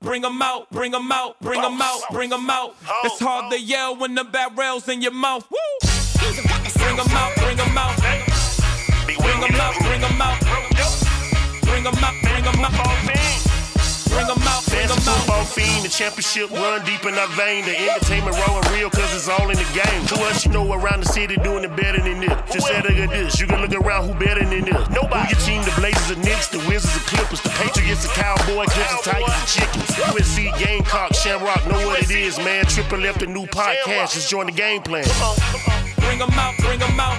bring 'em out, bring 'em out, bring 'em out, bring 'em out. It's hard to yell when the barrel's in your mouth. Woo! Bring 'em out, bring 'em out. Bring 'em out, bring 'em out. Bring 'em out, bring 'em out. Fiend, the championship run deep in our vein. The entertainment rolling real, cause it's all in the game. Who else you know around the city doing it better than this? Just say look at this, you can look around who better than this. Nobody. Who your team, the Blazers, the Knicks, the Wizards, the Clippers, the Patriots, the Cowboy, Clippers, Tigers, the Chickens. USC, Gamecock, Shamrock, know what it is, man. Triple left a new podcast, just join the game plan. Bring 'em out, bring 'em out.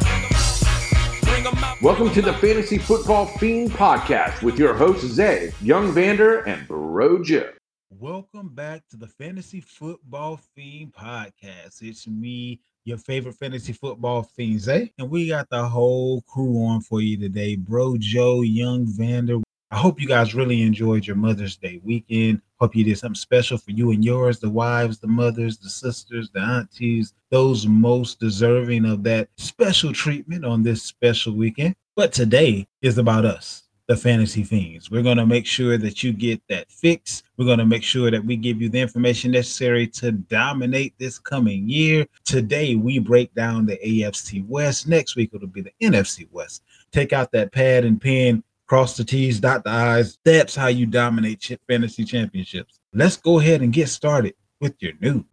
Bring 'em out. Welcome to the Fantasy Football Fiend Podcast with your hosts Zay, Young Vander, and Bro Joe. Welcome back to the Fantasy Football Fiend Podcast. It's me, your favorite fantasy football fiend, Zay, and we got the whole crew on for you today. Bro Joe, Young Vander. I hope you guys really enjoyed your Mother's Day weekend. Hope you did something special for you and yours, the wives, the mothers, the sisters, the aunties, those most deserving of that special treatment on this special weekend. But today is about us the fantasy fiends. We're going to make sure that you get that fix. We're going to make sure that we give you the information necessary to dominate this coming year. Today, we break down the AFC West. Next week, it'll be the NFC West. Take out that pad and pen, cross the T's, dot the I's. That's how you dominate fantasy championships. Let's go ahead and get started with your news.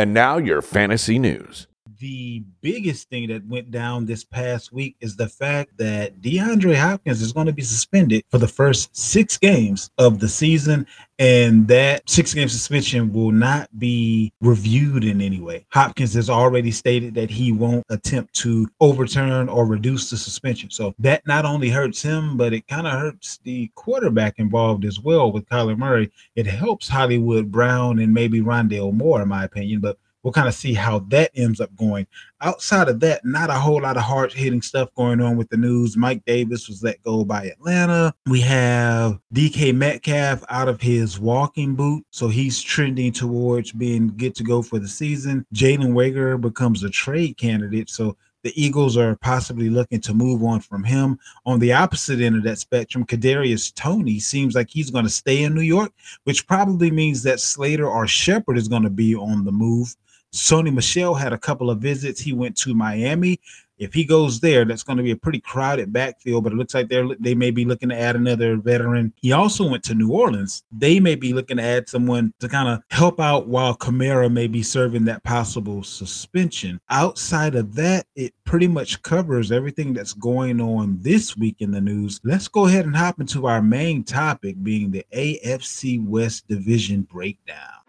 And now your fantasy news. The biggest thing that went down this past week is the fact that DeAndre Hopkins is going to be suspended for the first six games of the season, and that six game suspension will not be reviewed in any way. Hopkins has already stated that he won't attempt to overturn or reduce the suspension. So that not only hurts him, but it kind of hurts the quarterback involved as well with Kyler Murray. It helps Hollywood Brown and maybe Rondale Moore, in my opinion, but we'll kind of see how that ends up going. Outside of that, not a whole lot of hard hitting stuff going on with the news. Mike Davis was let go by Atlanta. We have DK Metcalf out of his walking boot, so he's trending towards being good to go for the season. Jalen Reagor becomes a trade candidate, so the Eagles are possibly looking to move on from him. On the opposite end of that spectrum, Kadarius Toney seems like he's going to stay in New York, which probably means that Slater or Shepard is going to be on the move. Sony Michel had a couple of visits. He went to Miami. If he goes there, that's going to be a pretty crowded backfield, but it looks like they're they may be looking to add another veteran. He also went to New Orleans. They may be looking to add someone to kind of help out while Kamara may be serving that possible suspension. Outside of that, it pretty much covers everything that's going on this week in the news. Let's go ahead and hop into our main topic being the AFC West division breakdown.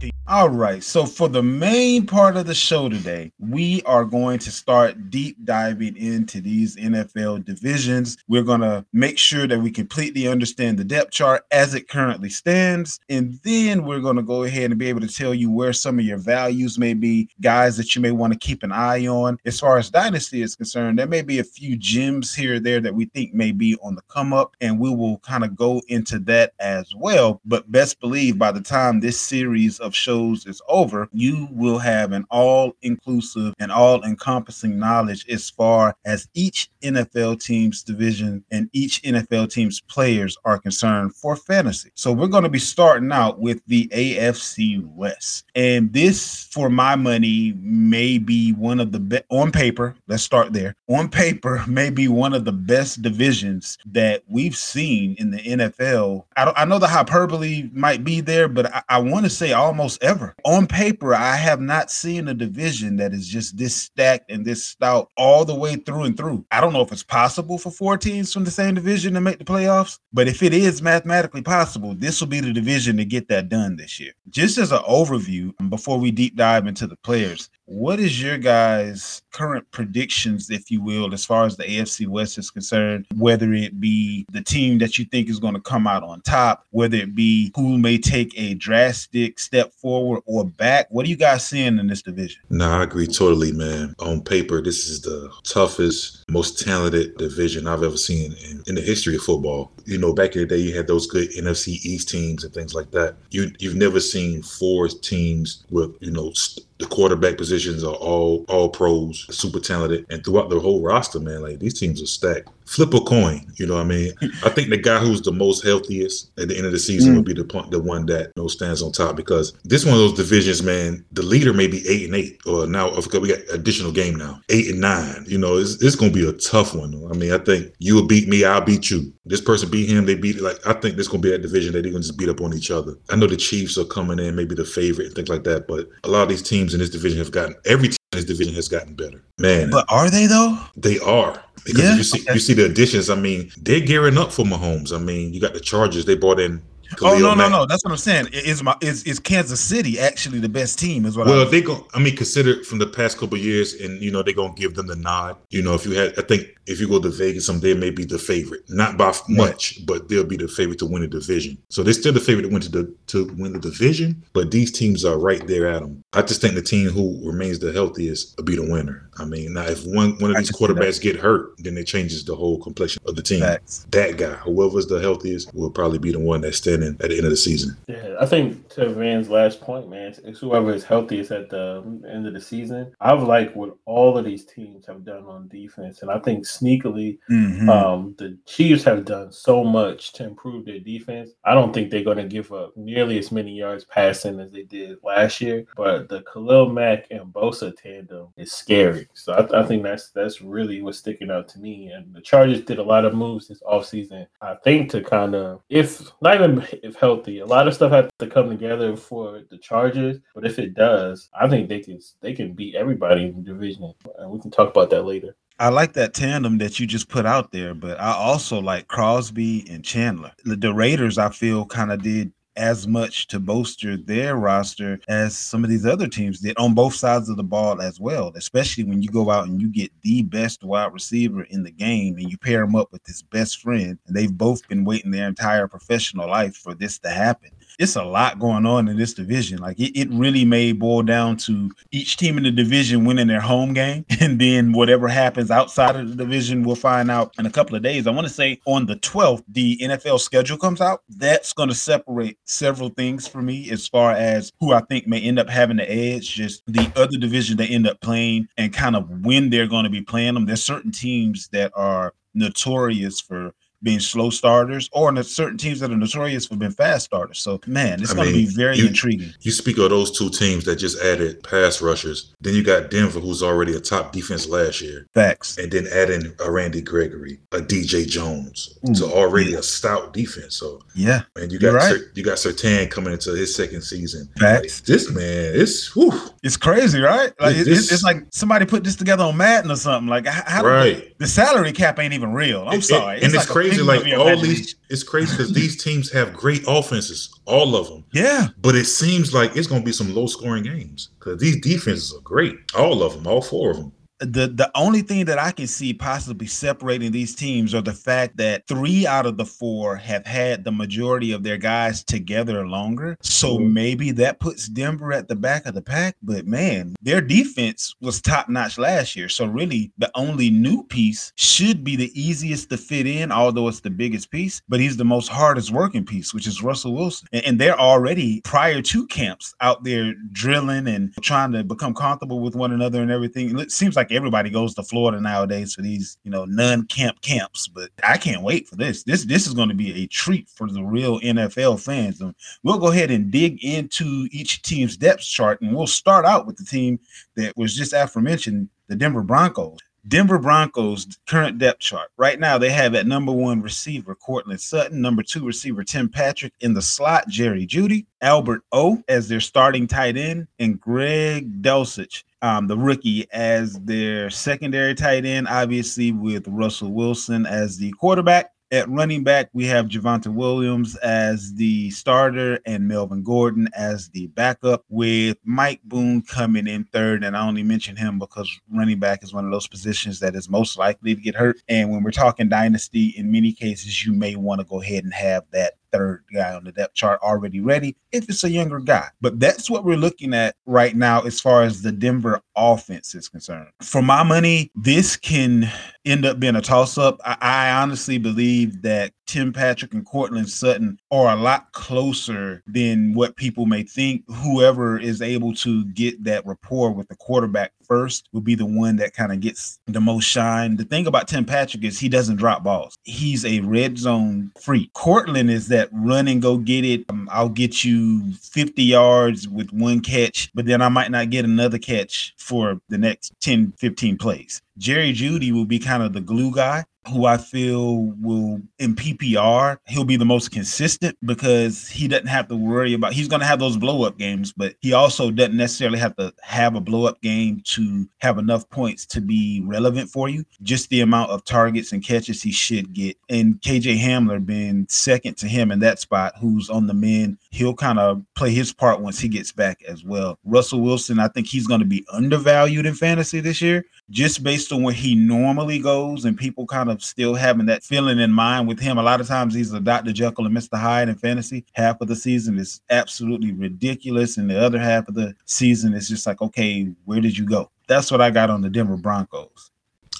do all right. So for the main part of the show today, we are going to start deep diving into these NFL divisions. We're going to make sure that we completely understand the depth chart as it currently stands. And then we're going to go ahead and be able to tell you where some of your values may be, guys that you may want to keep an eye on. As far as Dynasty is concerned, there may be a few gems here or there that we think may be on the come up, and we will kind of go into that as well. But best believe by the time this series of shows is over, you will have an all inclusive and all encompassing knowledge as far as each NFL team's division and each NFL team's players are concerned for fantasy. So we're going to be starting out with the AFC West. And this, for my money, may be one of the best on paper. Let's start there. On paper, may be one of the best divisions that we've seen in the NFL. I, I know the hyperbole might be there, but I, I want to say almost ever. On paper, I have not seen a division that is just this stacked and this stout all the way through and through. I don't know if it's possible for four teams from the same division to make the playoffs, but if it is mathematically possible, this will be the division to get that done this year. Just as an overview, before we deep dive into the players, what is your guys' current predictions, if you will, as far as the AFC West is concerned? Whether it be the team that you think is going to come out on top, whether it be who may take a drastic step forward or back. What are you guys seeing in this division? No, I agree totally, man. On paper, this is the toughest, most talented division I've ever seen in, in the history of football. You know, back in the day, you had those good NFC East teams and things like that. You you've never seen four teams with you know st- the quarterback positions are all all pros, super talented, and throughout the whole roster, man, like these teams are stacked. Flip a coin, you know what I mean? I think the guy who's the most healthiest at the end of the season mm. would be the point, the one that you know, stands on top because this one of those divisions, man. The leader may be eight and eight, or now we got additional game now, eight and nine. You know, it's, it's going to be a tough one. I mean, I think you will beat me, I'll beat you. This person beat him, they beat like I think this going to be a division that they're going to just beat up on each other. I know the Chiefs are coming in, maybe the favorite and things like that, but a lot of these teams in this division have gotten every this division has gotten better. Man, but are they though? They are. Because yeah, you see, okay. you see the additions. I mean, they're gearing up for Mahomes. I mean, you got the Chargers. They bought in oh no, no, no. That's what I'm saying. Is my is, is Kansas City actually the best team? Is what. Well, I they go. I mean, considered from the past couple years, and you know they're gonna give them the nod. You know, if you had, I think if you go to Vegas, some they may be the favorite, not by much, but they'll be the favorite to win the division. So they're still the favorite to win to the to win the division. But these teams are right there at them. I just think the team who remains the healthiest will be the winner. I mean, now if one one of these quarterbacks get hurt, then it changes the whole complexion of the team. Facts. That guy, whoever's the healthiest, will probably be the one that's standing at the end of the season. Yeah, I think to Van's last point, man, it's whoever is healthiest at the end of the season. I've liked what all of these teams have done on defense, and I think sneakily, mm-hmm. um, the Chiefs have done so much to improve their defense. I don't think they're going to give up nearly as many yards passing as they did last year, but the Khalil Mack and Bosa tandem is scary. So I, I, think that's that's really what's sticking out to me. And the Chargers did a lot of moves this offseason. I think to kind of if not even if healthy, a lot of stuff has to come together for the Chargers. But if it does, I think they can they can beat everybody in the division. And we can talk about that later. I like that tandem that you just put out there, but I also like Crosby and Chandler. The Raiders, I feel, kind of did as much to bolster their roster as some of these other teams did on both sides of the ball as well, especially when you go out and you get the best wide receiver in the game and you pair him up with his best friend. And they've both been waiting their entire professional life for this to happen it's a lot going on in this division. Like it, it really may boil down to each team in the division winning their home game, and then whatever happens outside of the division, we'll find out in a couple of days. I want to say on the 12th, the NFL schedule comes out. That's going to separate several things for me as far as who I think may end up having the edge, just the other division they end up playing, and kind of when they're going to be playing them. There's certain teams that are notorious for being slow starters, or in certain teams that are notorious for being fast starters. So, man, it's going to be very you, intriguing. You speak of those two teams that just added pass rushers. Then you got Denver, who's already a top defense last year. Facts. And then adding a Randy Gregory, a DJ Jones. Ooh, so already yeah. a stout defense. So yeah, and you got right. you got Surtain coming into his second season. Facts. Like, this man, it's whew. it's crazy, right? Like it, it's, it's, like somebody put this together on Madden or something. Like how, right. They, the salary cap ain't even real. I'm it, sorry. It, and it's, it's like crazy. Like all these, it's crazy because these teams have great offenses, all of them. Yeah. But it seems like it's going to be some low scoring games because these defenses are great, all of them, all four of them the the only thing that I can see possibly separating these teams are the fact that three out of the four have had the majority of their guys together longer. So mm-hmm. maybe that puts Denver at the back of the pack. But man, their defense was top notch last year. So really, the only new piece should be the easiest to fit in, although it's the biggest piece. But he's the most hardest working piece, which is Russell Wilson. And, and they're already prior to camps out there drilling and trying to become comfortable with one another and everything. It seems like like everybody goes to Florida nowadays for these, you know, non-camp camps. But I can't wait for this. This this is going to be a treat for the real NFL fans. And we'll go ahead and dig into each team's depth chart, and we'll start out with the team that was just aforementioned, the Denver Broncos. Denver Broncos current depth chart. Right now, they have at number one receiver Courtland Sutton, number two receiver Tim Patrick in the slot, Jerry Jeudy, Albert O as their starting tight end, and Greg Dulcich um, the rookie as their secondary tight end, obviously with Russell Wilson as the quarterback. At running back, we have Javonte Williams as the starter and Melvin Gordon as the backup, with Mike Boone coming in third. And I only mention him because running back is one of those positions that is most likely to get hurt. And when we're talking dynasty, in many cases, you may want to go ahead and have that third guy on the depth chart already ready if it's a younger guy. But that's what we're looking at right now as far as the Denver offense is concerned. For my money, this can end up being a toss up. I, I honestly believe that Tim Patrick and Courtland Sutton are a lot closer than what people may think. Whoever is able to get that rapport with the quarterback first will be the one that kind of gets the most shine. The thing about Tim Patrick is he doesn't drop balls. He's a red zone freak. Courtland is that run and go get it. Um, I'll get you 50 yards with one catch, but then I might not get another catch for the next 10, 15 plays. Jerry Jeudy will be kind of the glue guy who I feel will in PPR, he'll be the most consistent because he doesn't have to worry about he's going to have those blow up games, but he also doesn't necessarily have to have a blow up game to have enough points to be relevant for you. Just the amount of targets and catches he should get. And KJ Hamler being second to him in that spot, who's on the men, he'll kind of play his part once he gets back as well. Russell Wilson, I think he's going to be undervalued in fantasy this year just based on where he normally goes and people kind of still having that feeling in mind with him. A lot of times he's a Dr. Jekyll and Mr. Hyde in fantasy. Half of the season is absolutely ridiculous, and the other half of the season is just like, okay, where did you go? That's what I got on the Denver Broncos.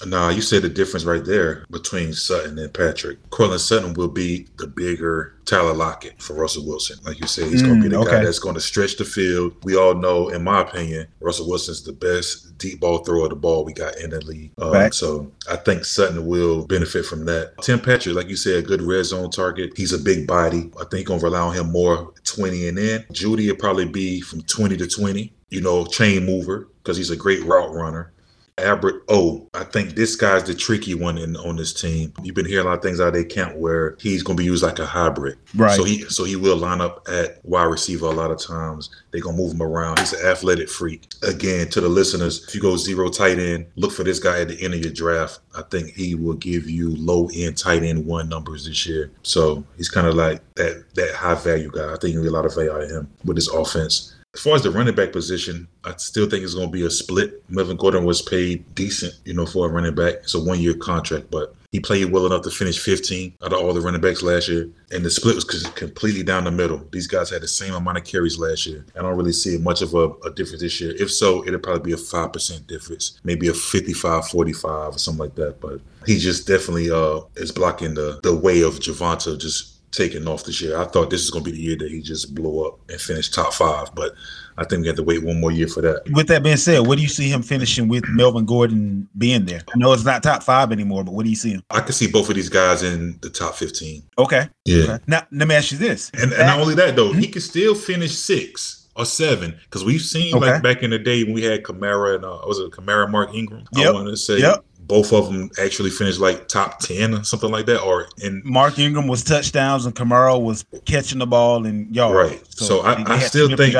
Nah, you said the difference right there between Sutton and Patrick. Courtland Sutton will be the bigger Tyler Lockett for Russell Wilson. Like you said, he's going to be the Mm, okay. guy that's going to stretch the field. We all know, in my opinion, Russell Wilson's the best deep ball thrower of the ball we got in the league. Um, Facts. so I think Sutton will benefit from that. Tim Patrick, like you said, a good red zone target. He's a big body. I think going to rely on him more 20 and in. Jeudy will probably be from 20 to 20, you know, chain mover because he's a great route runner. Albert O. I think this guy's the tricky one in on this team. You've been hearing a lot of things out of their camp where he's going to be used like a hybrid. Right. So he so he will line up at wide receiver a lot of times. They're gonna move him around. He's an athletic freak. Again, to the listeners, if you go zero tight end, look for this guy at the end of your draft. I think he will give you low end tight end one numbers this year. So he's kind of like that that high value guy. I think you get a lot of value out of him with his offense. As far as the running back position, I still think it's going to be a split. Melvin Gordon was paid decent, you know, for a running back. It's a one year contract, but he played well enough to finish 15 out of all the running backs last year. And the split was completely down the middle. These guys had the same amount of carries last year. I don't really see much of a, a difference this year. If so, it'll probably be a 5% difference, maybe a 55 45 or something like that. But he just definitely uh, is blocking the, the way of Javonte just taking off this year. I thought this is going to be the year that he just blow up and finish top five, but I think we have to wait one more year for that. With that being said, what do you see him finishing with Melvin Gordon being there? I know it's not top five anymore, but what do you see him? I can see both of these guys in the top 15. Okay. Yeah. okay. Now let me ask you this. And, and not only that, though, he can still finish six or seven because we've seen Okay. like back in the day when we had Kamara and uh, was it Kamara Mark Ingram? I want to say Yep. Both of them actually finished like top 10 or something like that, or in Mark Ingram was touchdowns and Kamara was catching the ball and yards. Right. So I- I still think-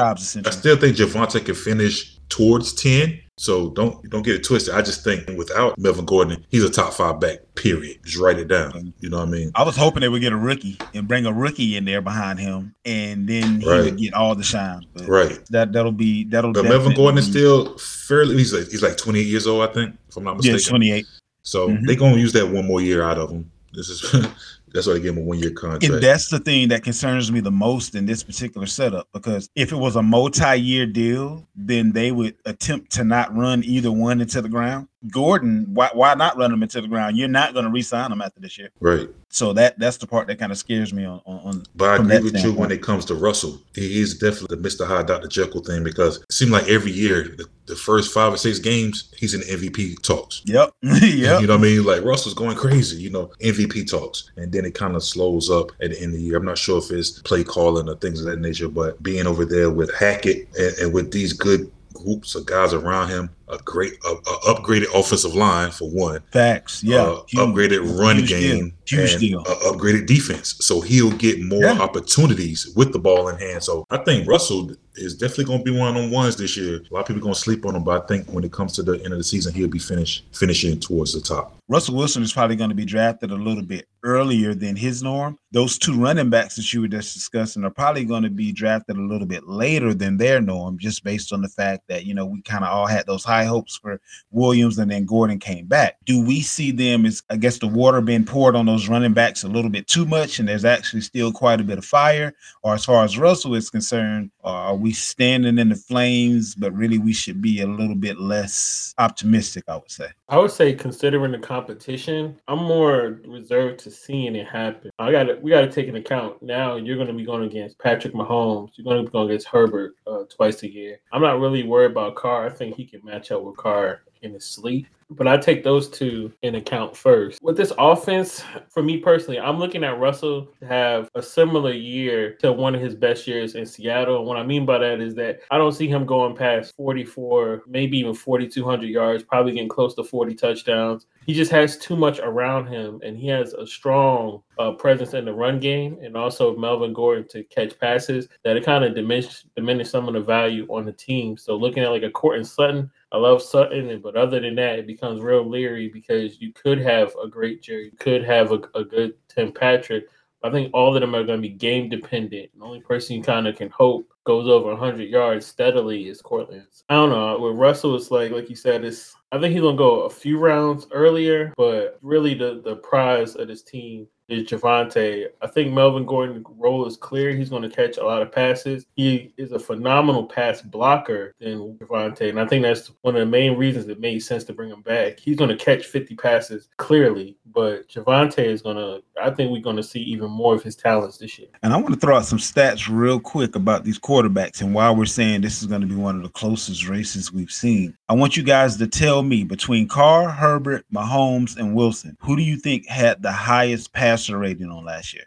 I still think Javonte can finish towards 10. So don't don't get it twisted. I just think without Melvin Gordon, he's a top five back. Period. Just write it down. You know what I mean? I was hoping they would get a rookie and bring a rookie in there behind him, and then he Right. would get all the shine. But Right. That that'll be that'll. But Melvin Gordon is still fairly. He's like he's like 28 years old, I think, if I'm not mistaken. yeah, twenty eight. So Mhm. they gonna use that one more year out of him. This is that's why they gave him a one year contract. And that's the thing that concerns me the most in this particular setup because if it was a multi-year deal, then they would attempt to not run either one into the ground. Gordon, why why not run him into the ground? You're not going to re-sign him after this year. right. So that that's the part that kind of scares me on on. on But I agree with you when it comes to Russell. He is definitely the Mr. Hyde Dr. Jekyll thing because it seemed like every year, the, the first five or six games, he's in MVP talks. Yep. yep. You know what I mean? Like Russell's going crazy, you know, MVP talks. And then it kind of slows up at the end of the year. I'm not sure if it's play calling or things of that nature, but being over there with Hackett and, and with these good groups of guys around him, a great, a, a upgraded offensive line for one, Facts. Yeah. uh, Huge. upgraded run Huge deal. game, Huge deal. upgraded defense. So he'll get more Yeah. opportunities with the ball in hand. So I think Russell is definitely going to be one on ones this year. A lot of people are going to sleep on him, but I think when it comes to the end of the season, he'll be finished finishing towards the top. Russell Wilson is probably going to be drafted a little bit earlier than his norm. Those two running backs that you were just discussing are probably going to be drafted a little bit later than their norm, just based on the fact that, you know, we kind of all had those high hopes for Williams and then Gordon came back. Do we see them as, I guess, the water being poured on those running backs a little bit too much and there's actually still quite a bit of fire? Or as far as Russell is concerned, uh, are we standing in the flames? But really, we should be a little bit less optimistic. I would say. I would say, considering the competition, I'm more reserved to seeing it happen. I got we got to take into account now. You're going to be going against Patrick Mahomes. You're going to be going against Herbert uh, twice a year. I'm not really worried about Carr. I think he can match up with Carr in his sleep. But I take those two in account first. With this offense, for me personally, I'm looking at Russell to have a similar year to one of his best years in Seattle. And what I mean by that is that I don't see him going past 44, maybe even 4,200 yards, probably getting close to 40 touchdowns. He just has too much around him, and he has a strong uh, presence in the run game, and also Melvin Gordon to catch passes that it kind of diminish diminish some of the value on the team. So looking at like a Courtland Sutton, I love Sutton, but other than that, it becomes real leery because you could have a great Jerry, you could have a, a good Tim Patrick. I think all of them are going to be game dependent. The only person you kind of can hope goes over 100 yards steadily is Courtland. I don't know. With Russell, it's like, like you said, it's. I think he's gonna go a few rounds earlier, but really the the prize of this team is Javonte. I think Melvin Gordon's role is clear. He's going to catch a lot of passes. He is a phenomenal pass blocker than Javonte. And I think that's one of the main reasons it made sense to bring him back. He's going to catch 50 passes clearly, but Javonte is going to, I think we're going to see even more of his talents this year. And I want to throw out some stats real quick about these quarterbacks and why we're saying this is going to be one of the closest races we've seen. I want you guys to tell me between Carr, Herbert, Mahomes, and Wilson, who do you think had the highest passer rating on last year?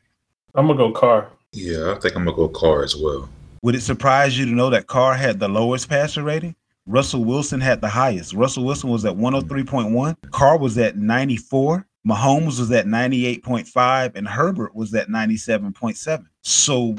I'm going to go Carr. Yeah, I think I'm going to go Carr as well. Would it surprise you to know that Carr had the lowest passer rating? Russell Wilson had the highest. Russell Wilson was at 103.1. Carr was at 94. Mahomes was at 98.5 and Herbert was at 97.7. So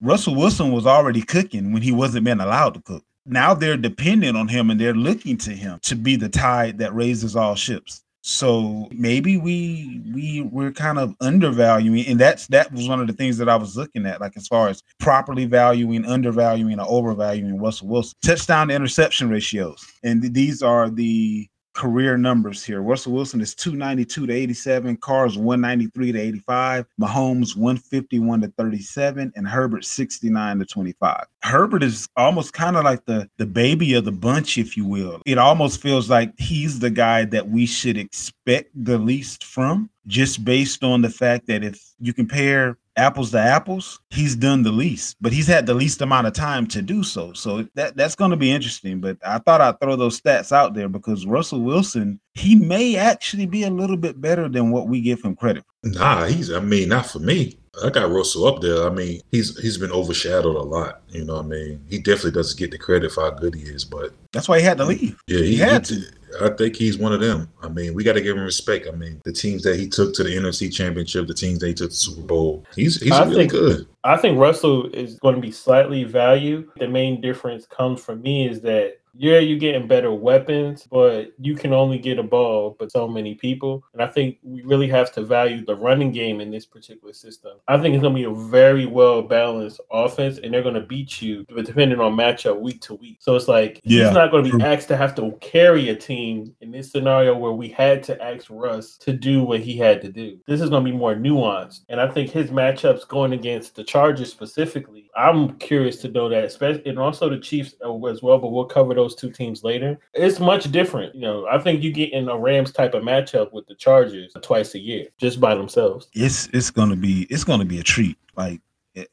Russell Wilson was already cooking when he wasn't being allowed to cook. Now they're dependent on him and they're looking to him to be the tide that raises all ships. So maybe we we we're kind of undervaluing, and that's that was one of the things that I was looking at, like as far as properly valuing, undervaluing, or overvaluing Russell Wilson. Touchdown to interception ratios, and these are the career numbers here. Russell Wilson is 292 to 87, Carr's 193 to 85, Mahomes 151 to 37, and Herbert 69 to 25. Herbert is almost kind of like the the baby of the bunch, if you will. It almost feels like he's the guy that we should expect the least from, just based on the fact that if you compare apples to apples, he's done the least, but he's had the least amount of time to do so. So that that's going to be interesting. But I thought I'd throw those stats out there because Russell Wilson, he may actually be a little bit better than what we give him credit. For. Nah, he's. I mean, not for me. I got Russell up there. I mean, he's he's been overshadowed a lot. You know, what I mean, he definitely doesn't get the credit for how good he is. But that's why he had to leave. Yeah, he, he had he, to. I think he's one of them. I mean, we got to give him respect. I mean, the teams that he took to the NFC Championship, the teams they took to the Super Bowl, he's he's I really think, good. I think Russell is going to be slightly valued. The main difference comes for me is that yeah, you're getting better weapons, but you can only get a ball but so many people. And I think we really have to value the running game in this particular system. I think it's going to be a very well balanced offense, and they're going to beat you depending on matchup week to week. So it's like yeah. he's not going to be asked to have to carry a team in this scenario where we had to ask Russ to do what he had to do. This is going to be more nuanced. And I think his matchups going against the Chargers specifically, I'm curious to know that, especially, and also the Chiefs uh, as well, but we'll cover those those two teams later. It's much different. You know, I think you get in a Rams type of matchup with the Chargers twice a year just by themselves. It's it's gonna be it's gonna be a treat. Like eh,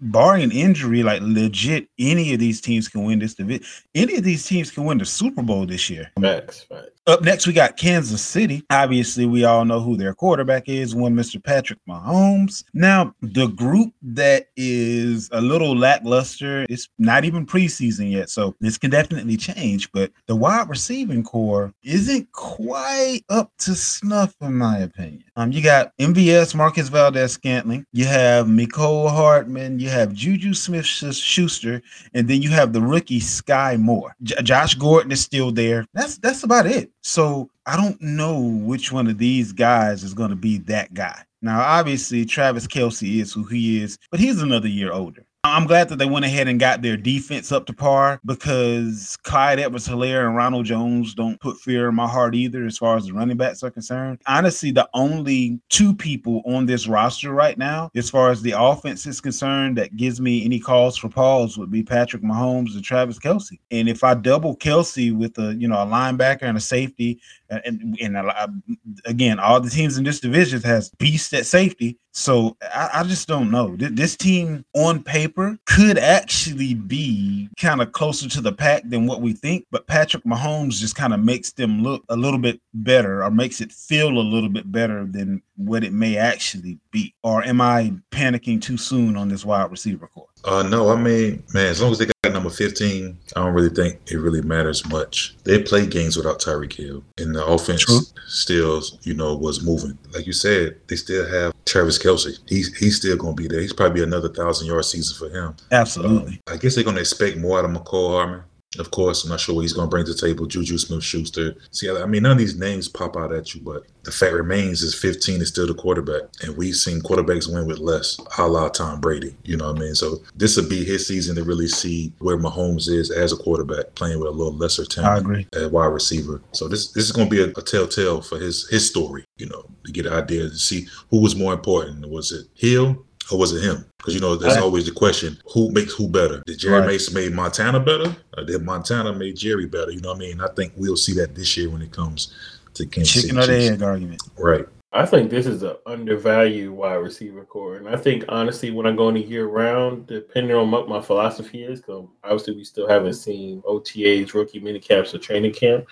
barring injury, like legit, any of these teams can win this division. Any of these teams can win the Super Bowl this year. Facts, facts. Up next, we got Kansas City. Obviously, we all know who their quarterback is, one Mr. Patrick Mahomes. Now, the group that is a little lackluster, it's not even preseason yet, so this can definitely change. But the wide receiving core isn't quite up to snuff, in my opinion. Um, you got MVS, Marquez Valdes Scantling, you have Mecole Hardman, you have Juju Smith Schuster, and then you have the rookie Sky Moore. J- Josh Gordon is still there. That's that's about it. So I don't know which one of these guys is going to be that guy. Now, obviously, Travis Kelce is who he is, but he's another year older. I'm glad that they went ahead and got their defense up to par because Clyde Edwards Helaire and Ronald Jones don't put fear in my heart either as far as the running backs are concerned. Honestly, the only two people on this roster right now, as far as the offense is concerned, that gives me any cause for pause would be Patrick Mahomes and Travis Kelce. And if I double Kelce with a you know a linebacker and a safety, uh, and, and, and again, all the teams in this division has beasts at safety. So I, I just don't know. This team on paper could actually be kind of closer to the pack than what we think, but Patrick Mahomes just kind of makes them look a little bit better or makes it feel a little bit better than what it may actually be. Or am I panicking too soon on this wide receiver core? Uh, no, I mean, man, as long as they got number 15, I don't really think it really matters much. They played games without Tyreek Hill, and the offense True. still, you know, was moving. Like you said, they still have Travis Kelce. He's he's still going to be there. He's probably another thousand yard season for him. Absolutely. Um, I guess they're going to expect more out of Mecole Hardman. Of course, I'm not sure what he's going to bring to the table. Juju Smith Schuster. See, I mean, none of these names pop out at you, but the fact remains is 15 is still the quarterback. And we've seen quarterbacks win with less, a la Tom Brady. You know what I mean? So this would be his season to really see where Mahomes is as a quarterback, playing with a little lesser talent I agree. at wide receiver. So this this is going to be a, a telltale for his his story, you know, to get an idea to see who was more important. Was it Hill or was it him? Because you know, there's always the question: who makes who better? Did Jerry right. Mason made Montana better, or did Montana made Jerry better? You know what I mean? I think we'll see that this year when it comes to Kansas Chicken City. or the egg argument, right? I think this is an undervalued wide receiver core, and I think honestly, when I go into year round, depending on what my philosophy is, because obviously we still haven't seen OTAs, rookie mini camps, or training camp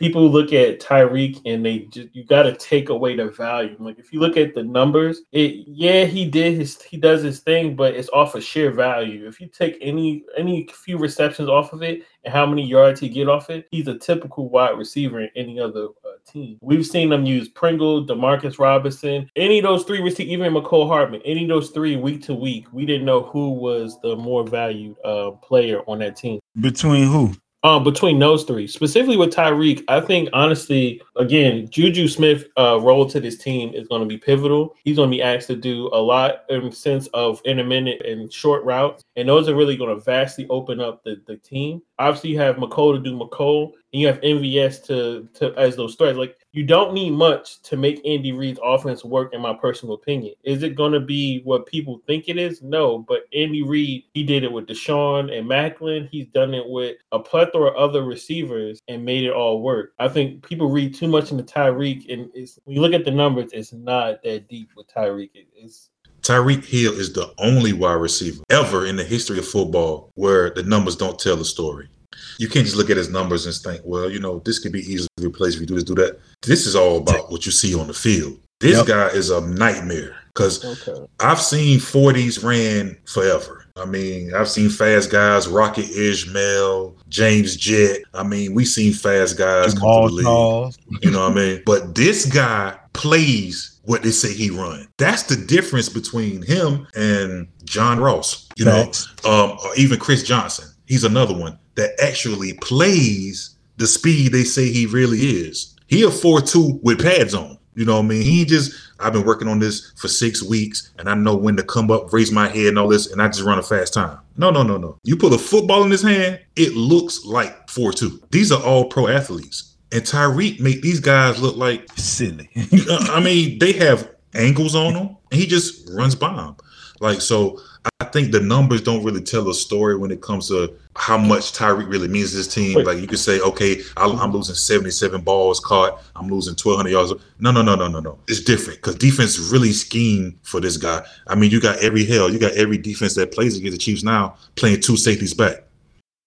people look at Tyreek and they just you got to take away the value. Like if you look at the numbers, it yeah he did his he does his thing, but it's off of sheer value. If you take any any few receptions off of it and how many yards he get off it, he's a typical wide receiver in any other uh, team. We've seen them use Pringle, Demarcus Robinson, any of those three receivers, even Mecole Hardman, any of those three week to week. We didn't know who was the more valued uh, player on that team. Between who? Um, between those three, specifically with Tyreek, I think honestly, again, Juju Smith' uh, role to this team is going to be pivotal. He's going to be asked to do a lot in sense of intermittent and short routes, and those are really going to vastly open up the, the team. Obviously, you have Mecole to do Mecole, and you have MVS to to as those threats. Like you don't need much to make Andy Reid's offense work, in my personal opinion. Is it going to be what people think it is? No, but Andy Reid, he did it with DeSean and Maclin. He's done it with a plethora of other receivers and made it all work. I think people read too much into Tyreek, and when you look at the numbers, it's not that deep with Tyreek. It's Tyreek Hill is the only wide receiver ever in the history of football where the numbers don't tell the story. You can't just look at his numbers and think, well, you know, this could be easily replaced if you do this, do that. This is all about what you see on the field. This yep. guy is a nightmare because okay. I've seen 40s ran forever. I mean, I've seen fast guys, Rocket Ismail, James Jett. I mean, we've seen fast guys Jamal come to the league. You know what I mean? But this guy plays what they say he run. That's the difference between him and John Ross, you Thanks. know, um, or even Chris Johnson. He's another one that actually plays the speed they say he really is. He a 4-2 with pads on. You know what I mean? He just I've been working on this for six weeks and I know when to come up, raise my head and all this, and I just run a fast time. No, no, no, no. You put a football in his hand, it looks like 4-2. These are all pro athletes. And Tyreek make these guys look like silly. I mean, they have angles on them, and he just runs by them. Like so, I think the numbers don't really tell a story when it comes to how much Tyreek really means to this team. Like you could say, okay, I'm losing 77 balls caught, I'm losing 1,200 yards. No, no, no, no, no, no. It's different because defense really scheme for this guy. I mean, you got every hell, you got every defense that plays against the Chiefs now playing two safeties back.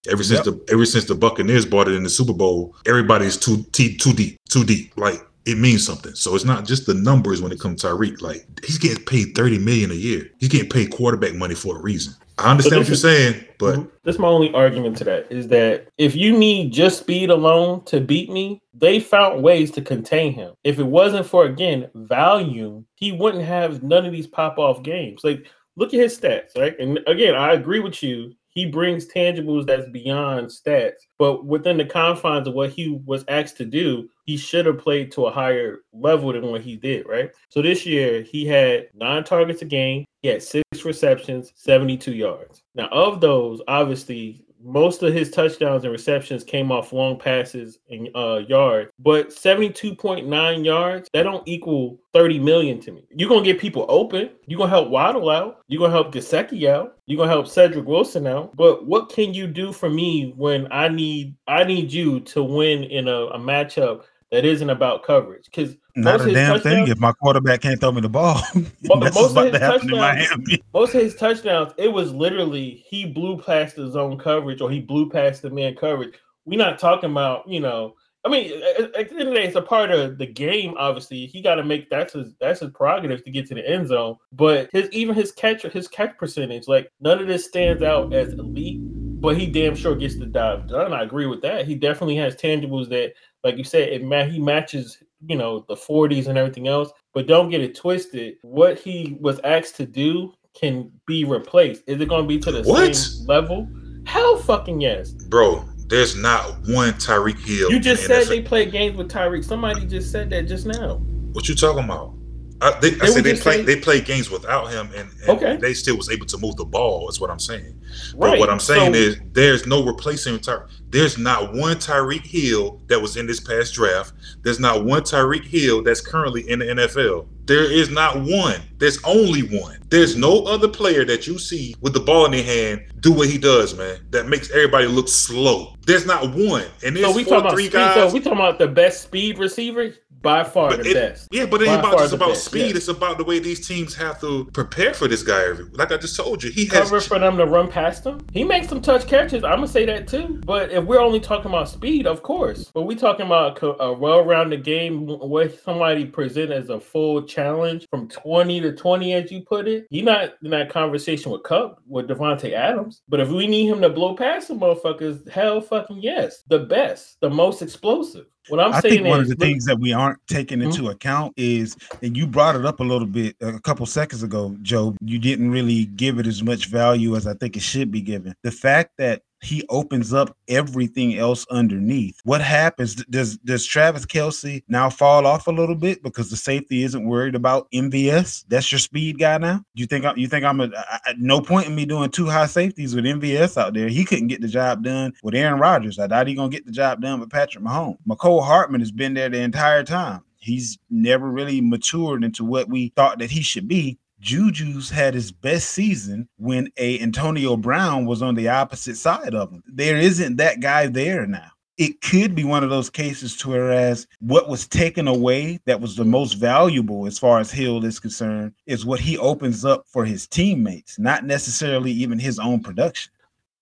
Ever since yep. the ever since the Buccaneers bought it in the Super Bowl, everybody's too too deep, too deep. Like it means something. So it's not just the numbers when it comes to Tyreek. Like he's getting paid 30 million a year. He's getting paid quarterback money for a reason. I understand what you're saying, but mm-hmm. that's my only argument to that is that if you need just speed alone to beat me, they found ways to contain him. If it wasn't for again value, he wouldn't have none of these pop off games. Like look at his stats, right? And again, I agree with you he brings tangibles that's beyond stats. But within the confines of what he was asked to do, he should have played to a higher level than what he did, right? So this year he had nine targets a game, he had six receptions, 72 yards. Now, of those, obviously, most of his touchdowns and receptions came off long passes and uh, yards, but 72.9 yards, that don't equal 30 million to me. You're gonna get people open, you're gonna help Waddle out, you're gonna help Gesicki out, you're gonna help Cedric Wilson out. But what can you do for me when I need I need you to win in a, a matchup that isn't about coverage? Because not a damn thing if my quarterback can't throw me the ball. That's most about to happen in Miami. Most of his touchdowns, it was literally he blew past the zone coverage or he blew past the man coverage. We're not talking about, you know, I mean, at, the end of the day, it's a part of the game. Obviously, he got to make that's his that's his prerogative to get to the end zone. But his even his catch his catch percentage, like none of this stands out as elite. But he damn sure gets the job done. I agree with that. He definitely has tangibles that, like you said, it ma- he matches you know the 40s and everything else. But don't get it twisted. What he was asked to do can be replaced. Is it going to be to the what? same level? Hell, fucking yes, bro. There's not one Tyreek Hill. You just said they play games with Tyreek. Somebody just said that just now. What you talking about? I, they, I said they play say, they play games without him, and, and okay. they still was able to move the ball. Is what I'm saying. Right. But what I'm saying so, is there's no replacing Tyreek. There's not one Tyreek Hill that was in this past draft. There's not one Tyreek Hill that's currently in the NFL. There is not one. There's only one. There's no other player that you see with the ball in their hand do what he does, man. That makes everybody look slow. There's not one. And there's so we four, talking three about guys. So we talking about the best speed receiver by far but the it, best. Yeah, but it ain't about just about best, speed. Yes. It's about the way these teams have to prepare for this guy. Like I just told you, he has cover for them to run past him. He makes some touch catches. I'm gonna say that too. But if we're only talking about speed, of course. But we talking about a well-rounded game where somebody present as a full challenge from 20 to 20, as you put it. He's not in that conversation with Kupp with Davante Adams. But if we need him to blow past some motherfuckers, hell fucking yes, the best, the most explosive. What I'm I saying think one is, of the look, things that we aren't taking mm-hmm. into account is, and you brought it up a little bit a couple seconds ago, Joe. You didn't really give it as much value as I think it should be given. The fact that he opens up everything else underneath. What happens? Does does Travis Kelce now fall off a little bit because the safety isn't worried about MVS? That's your speed guy now. You think you think I'm a I, no point in me doing two high safeties with MVS out there? He couldn't get the job done with Aaron Rodgers. I doubt he gonna get the job done with Patrick Mahomes. Mecole Hardman has been there the entire time. He's never really matured into what we thought that he should be. Juju's had his best season when a Antonio Brown was on the opposite side of him. There isn't that guy there now. It could be one of those cases to whereas what was taken away that was the most valuable as far as Hill is concerned is what he opens up for his teammates, not necessarily even his own production.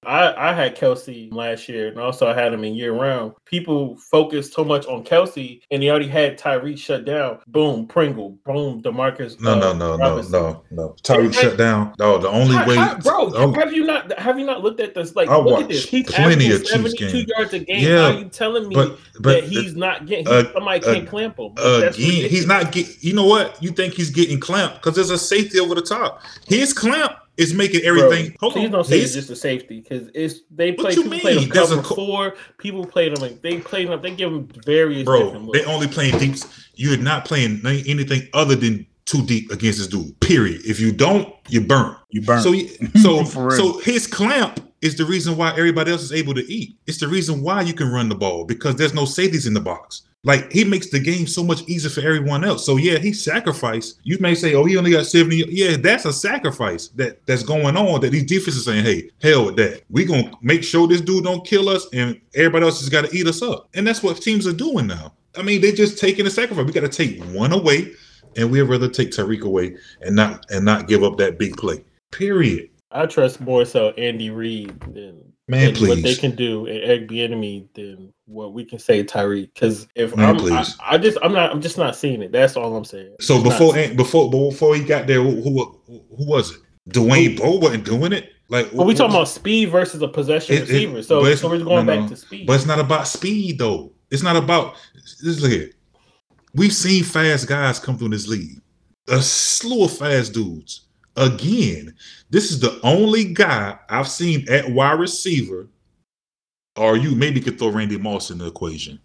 I, I had Kelce last year and also I had him in year round. People focused so much on Kelce and he already had Tyreek shut down. Boom, Pringle, boom, Demarcus. No, uh, no, no, Robinson. no, no, no. Tyreek shut down. No, the only way, bro. Oh, have you not have you not looked at this? Like, I look at this. He's plenty of seventy-two yards a game. Yeah, Are you telling me but, but, that he's not getting? Uh, somebody can't uh, clamp him. Again, he's not getting. You know what? You think he's getting clamped because there's a safety over the top. He's clamped is making everything. Bro, please on, don't say it's just a safety because it's they play. People play them cover co- four. People play them. Like, they play them. They give them various. Bro, they only playing deeps. You're not playing anything other than too deep against this dude. Period. If you don't, you burn. You burn. So so so his clamp is the reason why everybody else is able to eat. It's the reason why you can run the ball because there's no safeties in the box. Like he makes the game so much easier for everyone else. So yeah, he sacrificed. You may say, "Oh, he only got 70." Yeah, that's a sacrifice that that's going on. That these defenses saying, "Hey, hell with that. We gonna make sure this dude don't kill us, and everybody else has got to eat us up." And that's what teams are doing now. I mean, they're just taking a sacrifice. We got to take one away, and we'd rather take Tyreek away and not and not give up that big play. Period. I trust more so Andy Reid than Man, please. What they can do at Eric Bieniemy than what we can say Tyreek. Because if Man, I'm, I, I, just I'm not I'm just not seeing it. That's all I'm saying. So before before before he got there, who who, who was it? Dwayne Bowe wasn't doing it. Like, but we talking about speed versus a possession it, receiver. It, so, so we're going no, back to speed. But it's not about speed though. It's not about. Just look here. We've seen fast guys come through this league. A slew of fast dudes Again, this is the only guy I've seen at wide receiver, or you maybe could throw Randy Moss in the equation,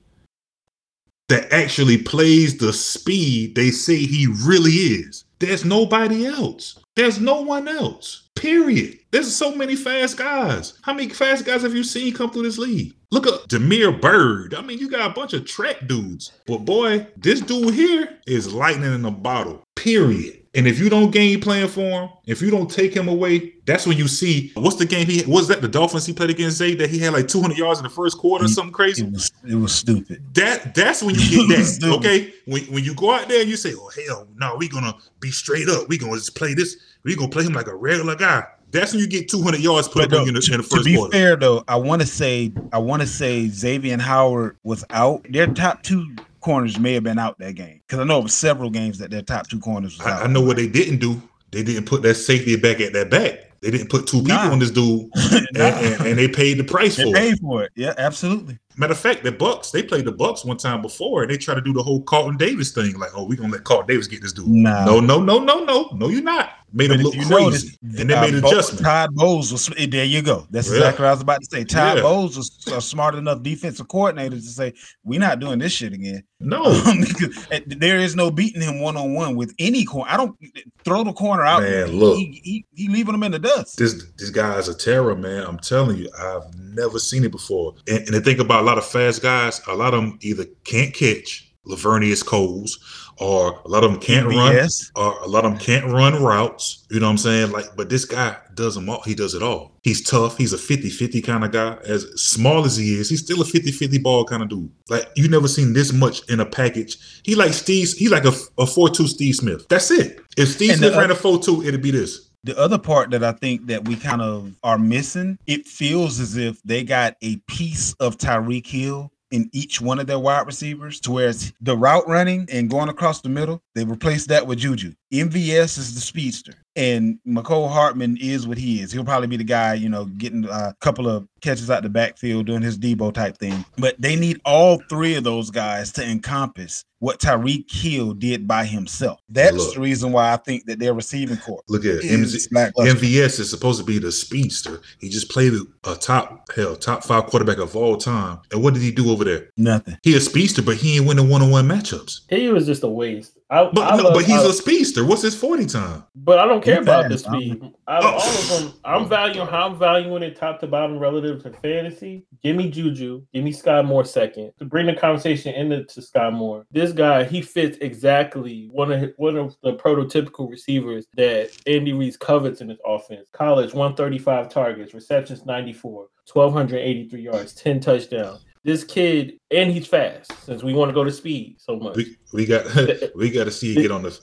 that actually plays the speed they say he really is. There's nobody else. There's no one else. Period. There's so many fast guys. How many fast guys have you seen come through this league? Look at Damiere Byrd. I mean, you got a bunch of track dudes. But boy, this dude here is lightning in a bottle. Period. And if you don't game plan for him, if you don't take him away, that's when you see what's the game he was that the Dolphins he played against Zay that he had like 200 yards in the first quarter or something crazy. It was it was stupid. That that's when you get that. okay, when, when you go out there and you say, "Oh hell, no, we gonna be straight up. We gonna just play this. We gonna play him like a regular guy." That's when you get 200 yards put But up no, in the, in the to be quarter. fair though, I want to say I want to say Xavier Howard was out. Their top two corners may have been out that game because I know it was several games that their top two corners was out. I, I know what they didn't do. They didn't put that safety back at that back. They didn't put two people Nah. on this dude, and, Nah. and, and they paid the price they for it. paid for it. Yeah, absolutely. Matter of fact, the Bucks they played the Bucks one time before, and they try to do the whole Carlton Davis thing, like, "Oh, we're gonna let Carlton Davis get this dude." Nah. No, no, no, no, no, no, you're not. Made him look crazy, notice, and they uh, made Bo- adjustments. Todd Bowles was eh, there. You go. That's Yeah. exactly what I was about to say. Todd Yeah. Bowles was a smart enough defensive coordinator to say, "We're not doing this shit again." No, Because, eh, there is no beating him one on one with any corner. I don't throw the corner out. Man, look. he, he, he leaving them in the dust. this this guy is a terror, man. I'm telling you, I've never seen it before. And, and the thing about lot of fast guys, a lot of them either can't catch Laveranues Coles, or a lot of them can't run, BS. or a lot of them can't run routes. You know what I'm saying? Like, but this guy does them all. He does it all. He's tough. He's a 50-50 kind of guy. As small as he is, he's still a 50-50 ball kind of dude. Like you never seen this much in a package. He like Steve. He like a, a 4-2 Steve Smith. That's it. If Steve And the Smith ran a 4-2, it'd be this. The other part that I think that we kind of are missing, it feels as if they got a piece of Tyreek Hill in each one of their wide receivers, to where it's the route running and going across the middle, they replaced that with Juju. MVS is the speedster, and Mecole Hardman is what he is. He'll probably be the guy, you know, getting a couple of catches out the backfield, doing his Deebo type thing. But they need all three of those guys to encompass what Tyreek Hill did by himself. That's Look. the reason why I think that their receiving corps Look at is MZ, lackluster. MVS is supposed to be the speedster. He just played a, a top hell top five quarterback of all time. And what did he do over there? Nothing. He a speedster, but he ain't winning one on one matchups. He was just a waste. I, But I no, love- but he's I- a speedster. What's his forty time? But I don't care He about the fast, speed. Out of all of oh. them, I'm valuing how I'm valuing it top to bottom relative to fantasy. Give me Juju. Give me Sky Moore second to bring the conversation into to Sky Moore. This guy he fits exactly one of his- one of the prototypical receivers that Andy Reid's covets in his offense. College 135 targets, receptions 94, 1283 yards, 10 touchdowns. This kid and he's fast since we want to go to speed so much. We we got we got to see it get on the.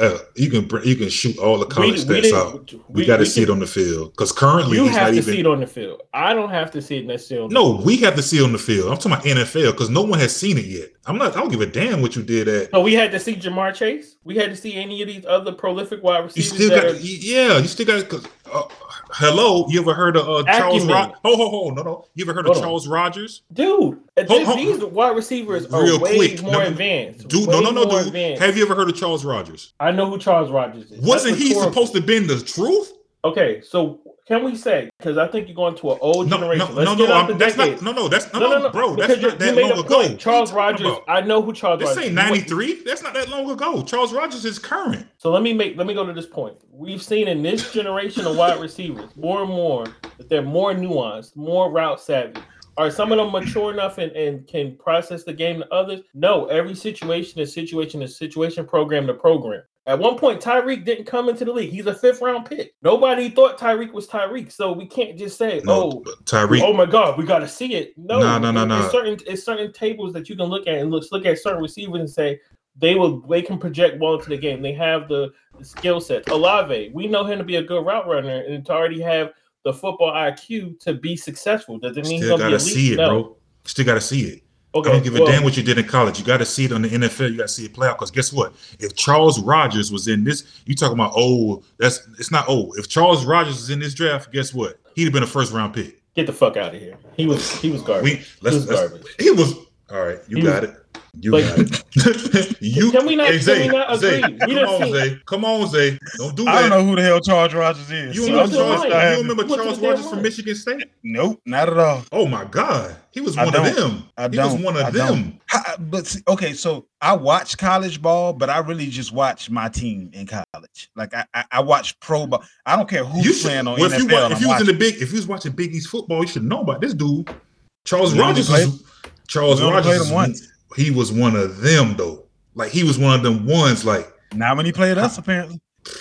Uh, you can you can shoot all the college We- we stats didn't- out. We, got to see it on the field because currently You he's have not to even. see it on the field. I don't have to see it necessarily. no, we have to see it on the field. I'm talking about NFL because no one has seen it yet. I'm not. I don't give a damn what you did at. So we had to see Ja'Marr Chase. We had to see any of these other prolific wide You receivers. still got, are- yeah. You still got. Cause, uh, hello, you ever heard of uh, Charles? Rod- ho ho ho! No no. You ever heard Hold of on. Charles Rogers? dude. uh, this- hold- these wide receivers are Real way quick, more no, advanced. Dude, no no no, dude. advanced. Have you ever heard of Charles Rogers? I know who Charles Rogers is. Wasn't That's he rhetorical. supposed to been the truth? Okay, so can we say because I think you're going to an old No generation. no Let's no no. that's decade. not. No no. That's no no, no, no, bro. That's you, not you that made long a ago. point. Charles What are you talking Rogers. about? I know who Charles This Rogers. ain't is. 93. That's not that long ago. Charles Rogers is current. So let me make let me go to this point. We've seen in this generation of wide receivers more and more that they're more nuanced, more route savvy. Are some of them mature enough and, and can process the game to others? No, every situation is situation is situation, program to program. At one point, Tyreek didn't come into the league. He's a fifth round pick. Nobody thought Tyreek was Tyreek. So we can't just say, No, oh, Tyreek. oh my God, we got to see it. No, No, no, no, It's no. certain it's certain tables that you can look at and look look at certain receivers and say they will they can project well into the game. They have the, the skill set. Olave, we know him to be a good route runner and to already have the football IQ to be successful. Does it mean Still gotta see it, No. bro. Still gotta see it. Okay, I don't give a well, damn what you did in college. You got to see it on the NFL. You got to see it play out. Because guess what? If Charles Rogers was in this, you talking about oh, that's it's not old. If Charles Rogers was in this draft, guess what? He'd have been a first round pick. Get the fuck out of here. He was he was garbage. We let's, was garbage. he was all right. You He got was- it. You But- got it. you Can we not- Hey, can we not Zay, agree? We come on, seen- Zay. Come on, Zay. Don't do that. I don't know who the hell Charles Rogers is. You so remember I'm Charles? just- line. I You haven't- remember What's Charles Rogers from line? Michigan State? Nope, not at all. Oh my God, he was I one of don't. them. I he don't. was one of I them. don't. But see, okay, so I watch college ball, but I really just watch my team in college. Like I, I, I watch pro ball. I don't care who's You should, playing on well, NFL. if you, wa- I'm you was in the big, if you was watching Big East football, you should know about this dude. Charles We Rogers was Charles Rogers. played him once. He was one of them though. Like he was one of them ones. Like Now when he played us, apparently.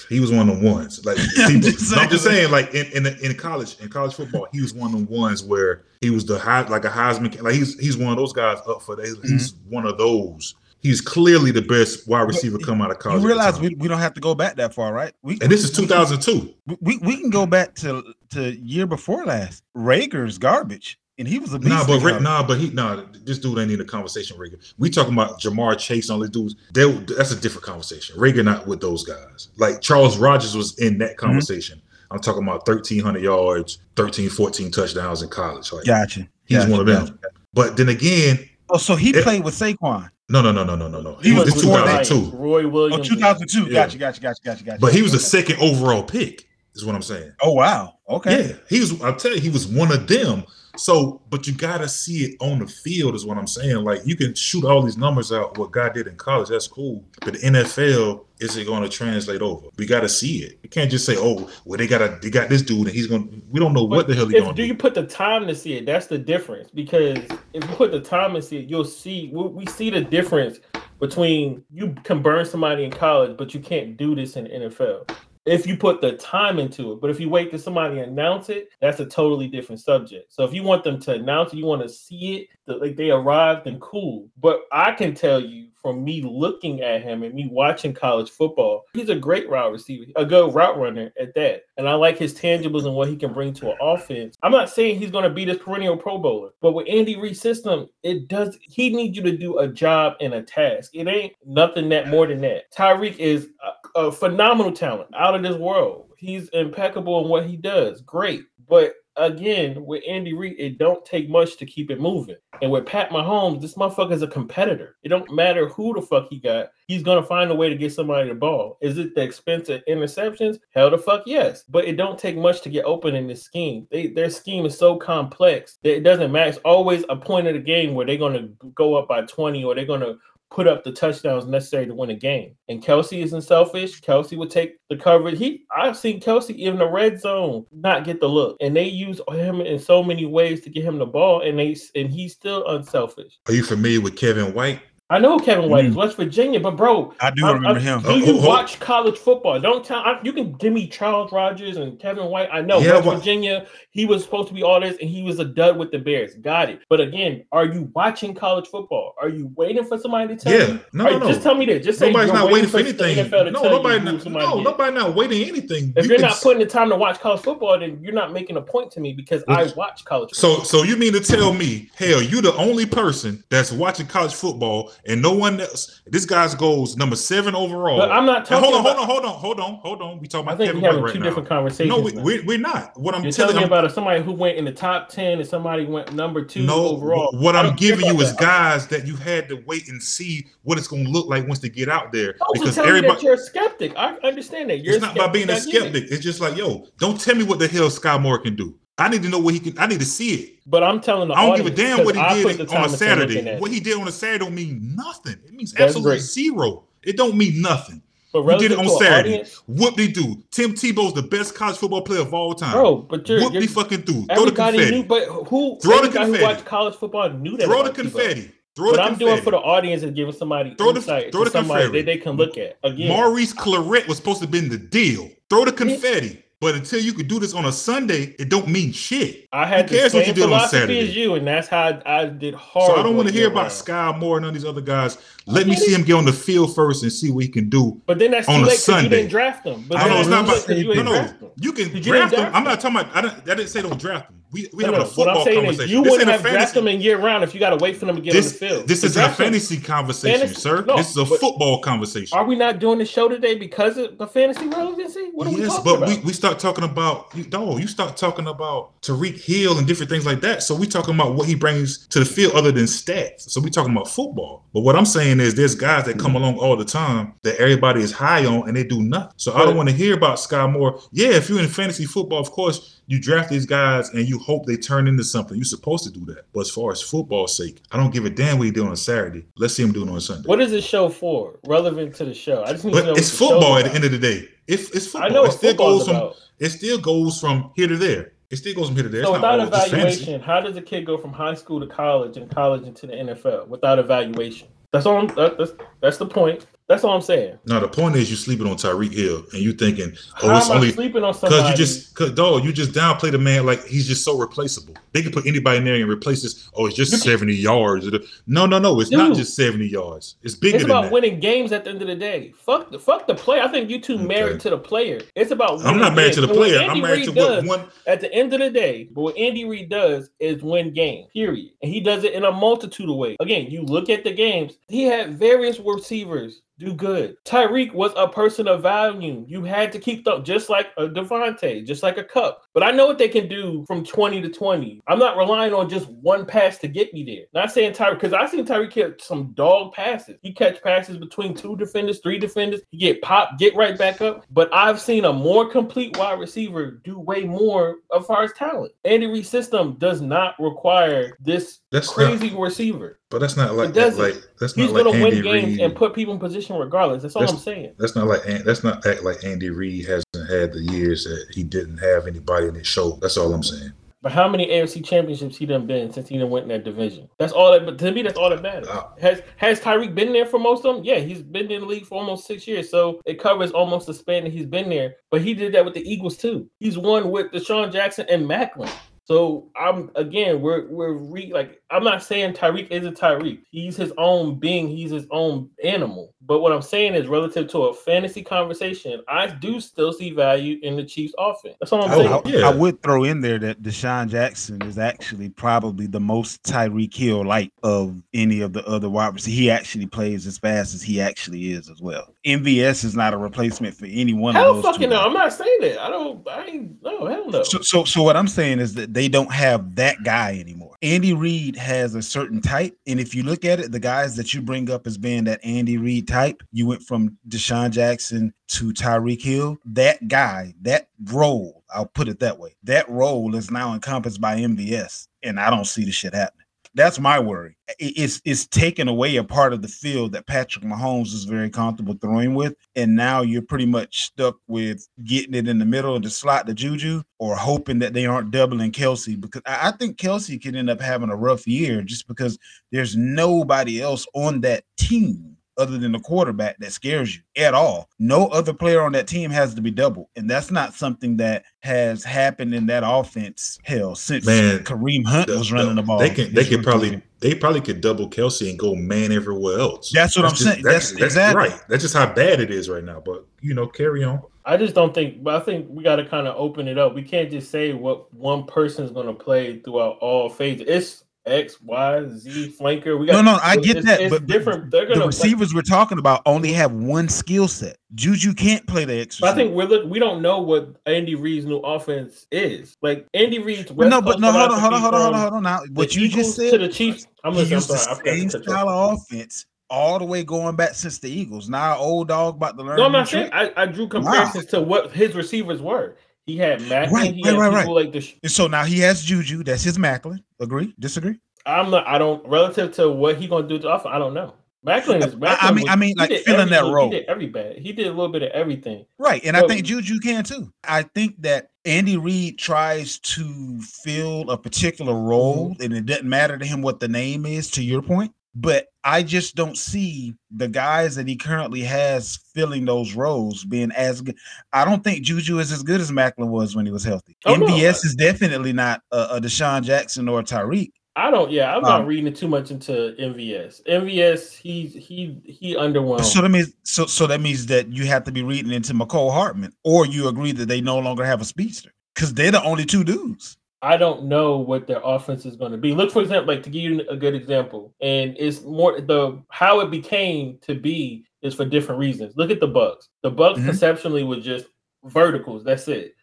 he was one of them ones. Like I'm just I'm just saying. like in, in in college, in college football, he was one of the ones where he was the high, like a Heisman. Like he's he's one of those guys up for that. He's Mm-hmm. one of those. He's clearly the best wide receiver come out of college. You realize we, we don't have to go back that far, right? We, and this is 2002. We, we, we can go back to to year before last. Reagor's garbage, and he was a beast. Nah, but Rick, nah, but he nah. This dude ain't in the conversation, Reagor. We talking about Ja'Marr Chase and all these dudes. They, that's a different conversation. Reagor not with those guys. Like Charles Rogers was in Mm-hmm. that conversation. I'm talking about 1,300 yards, 13, 14 touchdowns in college. Like Gotcha. he's Gotcha, one of them. But then again, Oh, so he It- played with Saquon. no, no, no, no, no, no, no. He He was was the 2002, Giants, Roy Oh, Williams. 2002. Yeah. Gotcha, gotcha, gotcha, gotcha, gotcha. but he was a Okay. second overall pick. Is what I'm saying. Oh wow. Okay. Yeah, he was. I'll tell you, he was one of them. So, but you gotta see it on the field, is what I'm saying. Like you can shoot all these numbers out, what God did in college, that's cool. But the NFL is it going to translate over? We got to see it. You can't just say, "Oh, well, they got a, they got this dude, and he's going." to We don't know what the hell he's going do to you put the time to see it? That's the difference. Because if you put the time to see it, you'll see. We, we see the difference between you can burn somebody in college, but you can't do this in the NFL. If you put the time into it, but if you wait till somebody announce it, that's a totally different subject. So if you want them to announce it, you want to see it, like they arrived, then cool. But I can tell you from me looking at him and me watching college football, he's a great route receiver, a good route runner at that. And I like his tangibles and what he can bring to an offense. I'm not saying he's going to be this perennial Pro Bowler, but with Andy Reid's system, it does. He needs you to do a job and a task. It ain't nothing that more than that. Tyreek is uh, a, phenomenal talent, out of this world. He's impeccable in what he does. Great, but again, with Andy Reid, it don't take much to keep it moving. And with Pat Mahomes, this motherfucker is a competitor. It don't matter who the fuck he got. He's gonna find a way to get somebody the ball. Is it the expense of interceptions? Hell the fuck yes. But it don't take much to get open in this scheme. They, their scheme is so complex that it doesn't matter. It's always a point of the game where they're gonna go up by 20 or they're gonna put up the touchdowns necessary to win a game. And Kelce isn't selfish. Kelce would take the coverage. He I've seen Kelce in the red zone not get the look. And they use him in so many ways to get him the ball and they and he's still unselfish. Are you familiar with Kevin White? I know Kevin White is Mm. West Virginia, but bro, I do I- remember I- him. Do Oh, you oh, oh. watch college football? Don't tell. I, you can give me Charles Rogers and Kevin White. I know Yeah, West but- Virginia. He was supposed to be all this, and he was a dud with the Bears. Got it. But again, are you watching college football? Are you waiting for somebody to tell Yeah. you? No, no, right, no. Just tell me that. Just say Nobody's not waiting for anything. No, tell nobody, not, no, nobody not waiting anything. If You you're not s- putting the time to watch college football, then you're not making a point to me because I watch college. So, Football. so you mean to tell me, hell, you're the only person that's watching college football and no one else? This guy's goes number seven overall. But I'm not talking hold on, about. hold on, hold on, hold on, hold on. We talking about Kevin White right two now. different conversations. No, we, we, we're not. What I'm You're telling telling you, about is somebody who went in the top ten and somebody went number two no. overall. What I'm giving you is that. guys that you had to wait and see what it's going to look like once they get out there. Also Because tell me that everybody, you're a skeptic. I understand that. You're it's not about being a skeptic. It's just like, yo, don't tell me what the hell Sky Moore can do. I need to know what he can. I need to see it. But I'm telling the I don't give a damn what he did on a Saturday. What he did on a Saturday don't mean nothing. It means That's absolutely great. zero. It don't mean nothing. But We did it on Saturday. audience, Whoop de do. Tim Tebow's the best college football player of all time. bro. But you're, Whoop you're fucking do. Throw the confetti. knew. But who? Throw the everybody who confetti. watched college football knew that. Throw the about Tebow. confetti. Throw What I'm confetti. doing for the audience is giving somebody Throw the- insight throw to the somebody confetti. that they can look at. Again, Maurice Clarett was supposed to be in the deal. Throw the confetti. But until you could do this on a Sunday, it don't mean shit. I had Who cares the what same you did on Saturday? as you, and that's how I, I did hard. So I don't want to hear about Sky Moore and none of these other guys. Let me see him get on the field first and see what he can do. But then that's too on a late because you Sunday. didn't draft them. But I know it's not too about you no, no. draft. You can you draft didn't them. I'm not talking about. I, don't, I didn't say don't draft them. We we No, having no, a what football conversation. is you This wouldn't have drafted them in year round if you got to wait for them to get This on the field. this isn't a fantasy conversation, Fantasy- sir. no, this is a football conversation. Are we not doing the show today because of the fantasy relevancy? What are we yes, talking but about? we, we start talking about you no, you start talking about Tyreek Hill and different things like that. So we talking about what he brings to the field other than stats. So we talking about football. But what I'm saying is there's guys that come along all the time that everybody is high on and they do nothing. So I don't want to hear about Sky Moore. Yeah, if you're in fantasy football, of course, you draft these guys and you hope they turn into something. You're supposed to do that. But as far as football's sake, I don't give a damn what he do on Saturday. Let's see him do it on Sunday. what is this show for? Relevant to the show? I just need to know. But it's football at the end of the day. It's it's football. I know it still goes from about. it still goes from here to there. It still goes from here to there. So It's without all just fantasy. evaluation, how does a kid go from high school to college and college into the NFL without evaluation? That's all. That, that's that's the point. That's all I'm saying. No, the point is you're sleeping on Tyreek Hill and you're thinking, oh, How it's only sleeping on somebody? because you just, cause, dog, you just downplay the man like he's just so replaceable. They can put anybody in there and replace this. Oh, it's just 70 yards. No, no, no. It's not just 70 yards. It's bigger It's about that. winning games at the end of the day. Fuck the fuck the player. I think you two married to the player. It's about. I'm not married to the games. And what player. I'm married Reid to what one. At the end of the day, but what Andy Reid does is win games. Period. And he does it in a multitude of ways. Again, you look at the games. He had various receivers do good. Tyreek was a person of value. You had to keep them just like a Davante, just like a Kupp. But I know what they can do from 20 to 20. I'm not relying on just one pass to get me there. Not saying Tyreek, because I seen Tyreek catch some dog passes. He catch passes between two defenders, three defenders. He get pop, get right back up. But I've seen a more complete wide receiver do way more as far as talent. Andy Reid's system does not require this That's crazy not, receiver. but that's not like doesn't. like that's He's not like gonna Andy win games Reid. and put people in position regardless. That's all That's- I'm saying. That's not like that's not act like Andy Reid hasn't had the years that he didn't have anybody in his show. That's all I'm saying. But how many AFC championships he done been since he done went in that division? That's all that. But to me, that's all that matters. Wow. Has Has Tyreek been there for most of them? Yeah, he's been in the league for almost six years, so it covers almost the span that he's been there. But he did that with the Eagles too. He's won with DeSean Jackson and Maclin. So I'm again, we're we're re, like I'm not saying Tyreek is a Tyreek. He's his own being. He's his own animal. But what I'm saying is, relative to a fantasy conversation, I do still see value in the Chiefs' offense. That's all I'm I, saying. I- Yeah. I would throw in there that DeSean Jackson is actually probably the most Tyreek Hill like of any of the other wide receivers. He actually plays as fast as he actually is as well. MVS is not a replacement for any one Hell of those. two fucking no. guys. I'm not saying that. I don't. I ain't. No, hell no. So, so, so what I'm saying is that they don't have that guy anymore. Andy Reid has a certain type, and if you look at it, the guys that you bring up as being that Andy Reid type, you went from DeSean Jackson to Tyreek Hill. That guy, that role, I'll put it that way. That role is now encompassed by MVS, and I don't see the shit happening. That's my worry. It's it's taking away a part of the field that Patrick Mahomes is very comfortable throwing with, and now you're pretty much stuck with getting it in the middle of the slot to Juju, or hoping that they aren't doubling Kelce because I think Kelce could end up having a rough year just because there's nobody else on that team other than the quarterback that scares you at all. No other player on that team has to be double, and that's not something that has happened in that offense. Hell, since Man, Kareem Hunt was running the ball, They can they his could probably year. they probably could double Kelce and go man everywhere else. That's what I'm just- saying. That's exactly- right. That's just how bad it is right now. But you know, carry on. I just don't think. But I think we got to kind of open it up. We can't just say what one person is going to play throughout all phases. It's X, Y, Z flanker. We got No, no, I get it's- that, It's but different. They're gonna the receivers we're talking about only have one skill set. Juju can't play the. But I think we're look. We don't know what Andy Reid's new offense is. Like Andy Reid's. But no, but no, hold on, hold on, hold on, hold on, hold on. Now, what you Eagles just said to the Chiefs. I'm listening. I'm the sorry. I forgot to same style of offense all the way going back since the Eagles. Now, old dog about to learn. No, I'm not saying. I, I drew comparisons to what his receivers were. He had Maclin. Right, he right, right, people like the. And so now he has Juju. That's his Maclin. Agree? Disagree? I'm not. I don't. Relative to what he gonna do to offense, I don't know. Maclin is. I- I mean- was- I mean, like, filling that role. He did every bad. He did a little bit of everything. Right. And I think Juju can too. I think that Andy Reid tries to fill a particular role, Mm-hmm. and it doesn't matter to him what the name is, to your point. But I just don't see the guys that he currently has filling those roles being as good. I don't think Juju is as good as Maclin was when he was healthy. Oh, no. MVS is definitely not a, a DeSean Jackson or Tyreek. I don't. Yeah, I'm Um, not reading too much into MVS. MVS, he he he underwhelmed. So that means so so that means that you have to be reading into Mecole Hardman, or you agree that they no longer have a speedster because they're the only two dudes. I don't know what their offense is going to be. Look, for example, like to give you a good example, and it's more the how it became to be is for different reasons. Look at the Bucks. The Bucks Mhm. conceptually were just verticals. That's it.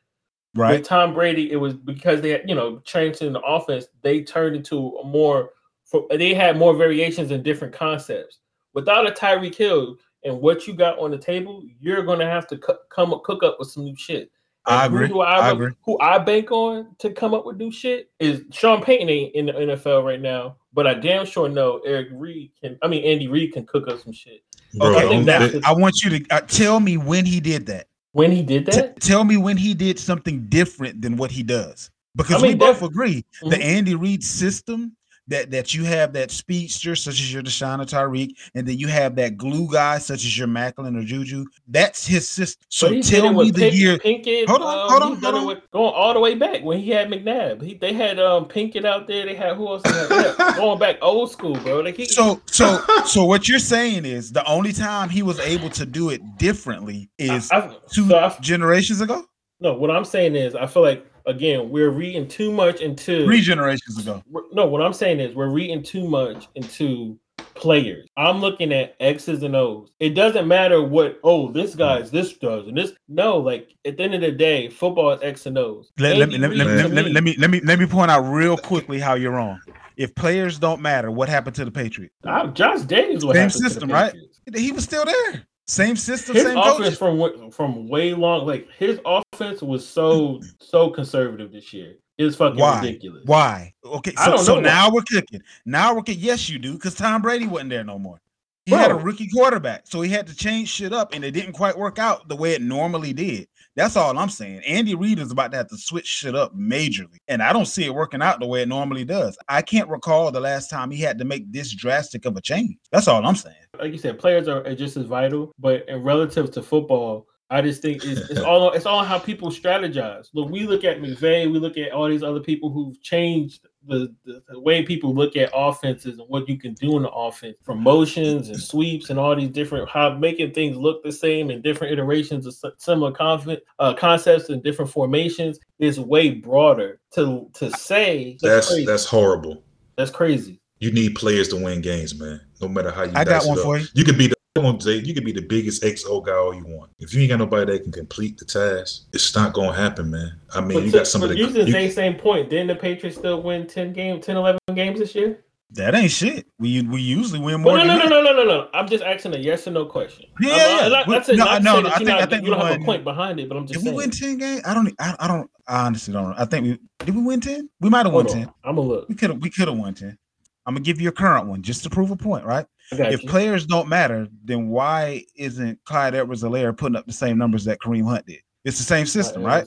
Right. With Tom Brady, it was because they had, you know, changed in the offense, they turned into a more for they had more variations and different concepts. Without a Tyreek Hill and what you got on the table, you're gonna have to come cook up with some new shit. And I agree. do I, I agree. Who I bank on to come up with new shit is Sean Payton ain't in the NFL right now, but I damn sure know Eric Reed can. I mean, Andy Reid can cook up some shit. Bro, I think that's the- the- I want you to uh, tell me when he did that. When he did T- that, tell me when he did something different than what he does. Because I mean, we both agree the Mhm. Andy Reid system that that you have that speedster such as your DeSean or Tyreek, and then you have that glue guy such as your Maclin or Juju. That's his system. So But he did tell me the Pink- year. Pinkett. Hold on, um, hold on, hold on. with- going all the way back when he had McNabb. He, they had um Pinkett out there. They had who else? They had? They had- going back old school, bro. Like he, So so so what you're saying is the only time he was able to do it differently is I, I, two so I, generations ago, no. What I'm saying is, I feel like again we're reading too much into three generations ago. no, what I'm saying is we're reading too much into players. I'm looking at X's and O's. It doesn't matter what oh this guy's this does and this no like at the end of the day football is X and O's. Let, let me, let, me, let, me, let, me, let me let me let me point out real quickly how you're wrong. If players don't matter, what happened to the Patriots? Ah, Josh Daniels what Same happened system, to the right? He was still there. Same system, His same offense coach. from from way long like his offense was so so conservative this year. It's fucking Why? ridiculous. Why? Okay, so, so now we're cooking. Now we're cooking. Yes, you do, because Tom Brady wasn't there no more. He had a rookie quarterback, so he had to change shit up, and it didn't quite work out the way it normally did. That's all I'm saying. Andy Reid is about to have to switch shit up majorly, and I don't see it working out the way it normally does. I can't recall the last time he had to make this drastic of a change. That's all I'm saying. Like you said, players are, are just as vital, but in relative to football, I just think it's, it's all it's all how people strategize. Look, we look at McVay, we look at all these other people who've changed the, the, the way people look at offenses and what you can do in the offense, from motions and sweeps and all these different how making things look the same and different iterations of similar conflict, uh, concepts and different formations is way broader. To to say That's crazy. that's horrible. that's crazy. You need players to win games, man. No matter how you. I got one up. for you. You could be the come on, Zay, you could be the biggest XO guy all you want. If you ain't got nobody that can complete the task, it's not gonna happen, man. I mean, But, you to- got some but of the. using you- the same point, didn't the Patriots still win 10 games, 10, 11 games this year? That ain't shit. We we usually win more. Well, no, than no, no, no, no, no, no. I'm just asking a yes or no question. Yeah, I'm, yeah, I'm not, We- no, not no, no, I you're think- I think you don't we have a point behind it, but I'm just Did we win ten games? I don't. I, I don't. I honestly don't. know. I think we did. We win ten. We might have won Hold ten. I'm a look. We could have. We could have won ten. I'm gonna give you a current one just to prove a point, right? If you. players don't matter, then why isn't Clyde Edwards-Helaire putting up the same numbers that Kareem Hunt did? It's the same system, right?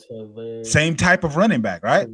Same type of running back, right?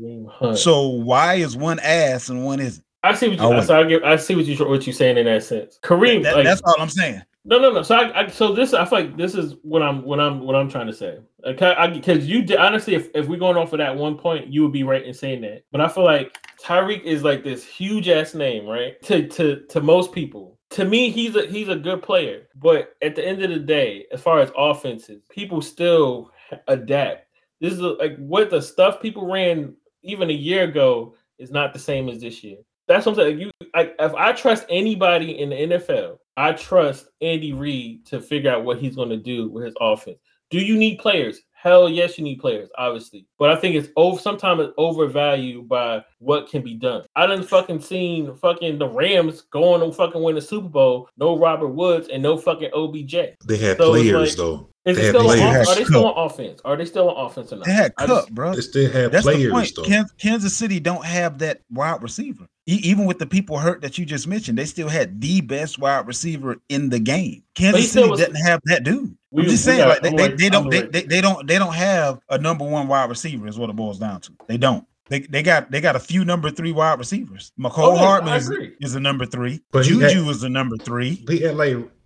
So why is one ass and one isn't? I see what you. wait. So I, get, I see what you what you saying in that sense. Kareem, That- like, that's all I'm saying. No, no, no. So I, I so this I feel like this is what I'm what I'm what I'm trying to say. Because you did honestly, if, if we're going off of that one point, you would be right in saying that. But I feel like Tyreek is like this huge ass name, right? To to to most people. To me, he's a he's a good player. But at the end of the day, as far as offenses, people still adapt. This is like what the stuff people ran even a year ago is not the same as this year. That's what I'm saying. You, like, if I trust anybody in the NFL, I trust Andy Reid to figure out what he's going to do with his offense. Do you need players? Hell yes, you need players, obviously. But I think it's over. Sometimes it's overvalued by what can be done. I didn't fucking seen fucking the Rams going to fucking win the Super Bowl. No Robert Woods and no fucking OBJ. they had So players like- though. Is They it still on, players. off- are they still on offense? Are they still on offense or not? They had Kupp, just- bro. They still had That's the players point. though. Kansas City don't have that wide receiver. E- even with the people hurt that you just mentioned, they still had the best wide receiver in the game. Kansas City was- doesn't have that dude. We- I'm just saying, got- like they, they, they don't they, they, they don't they don't have a number one wide receiver is what it boils down to. They don't. They, they got they got a few number three wide receivers. Mecole Oh, yeah, Hardman is, is a number three. But Juju had- is a number three. He had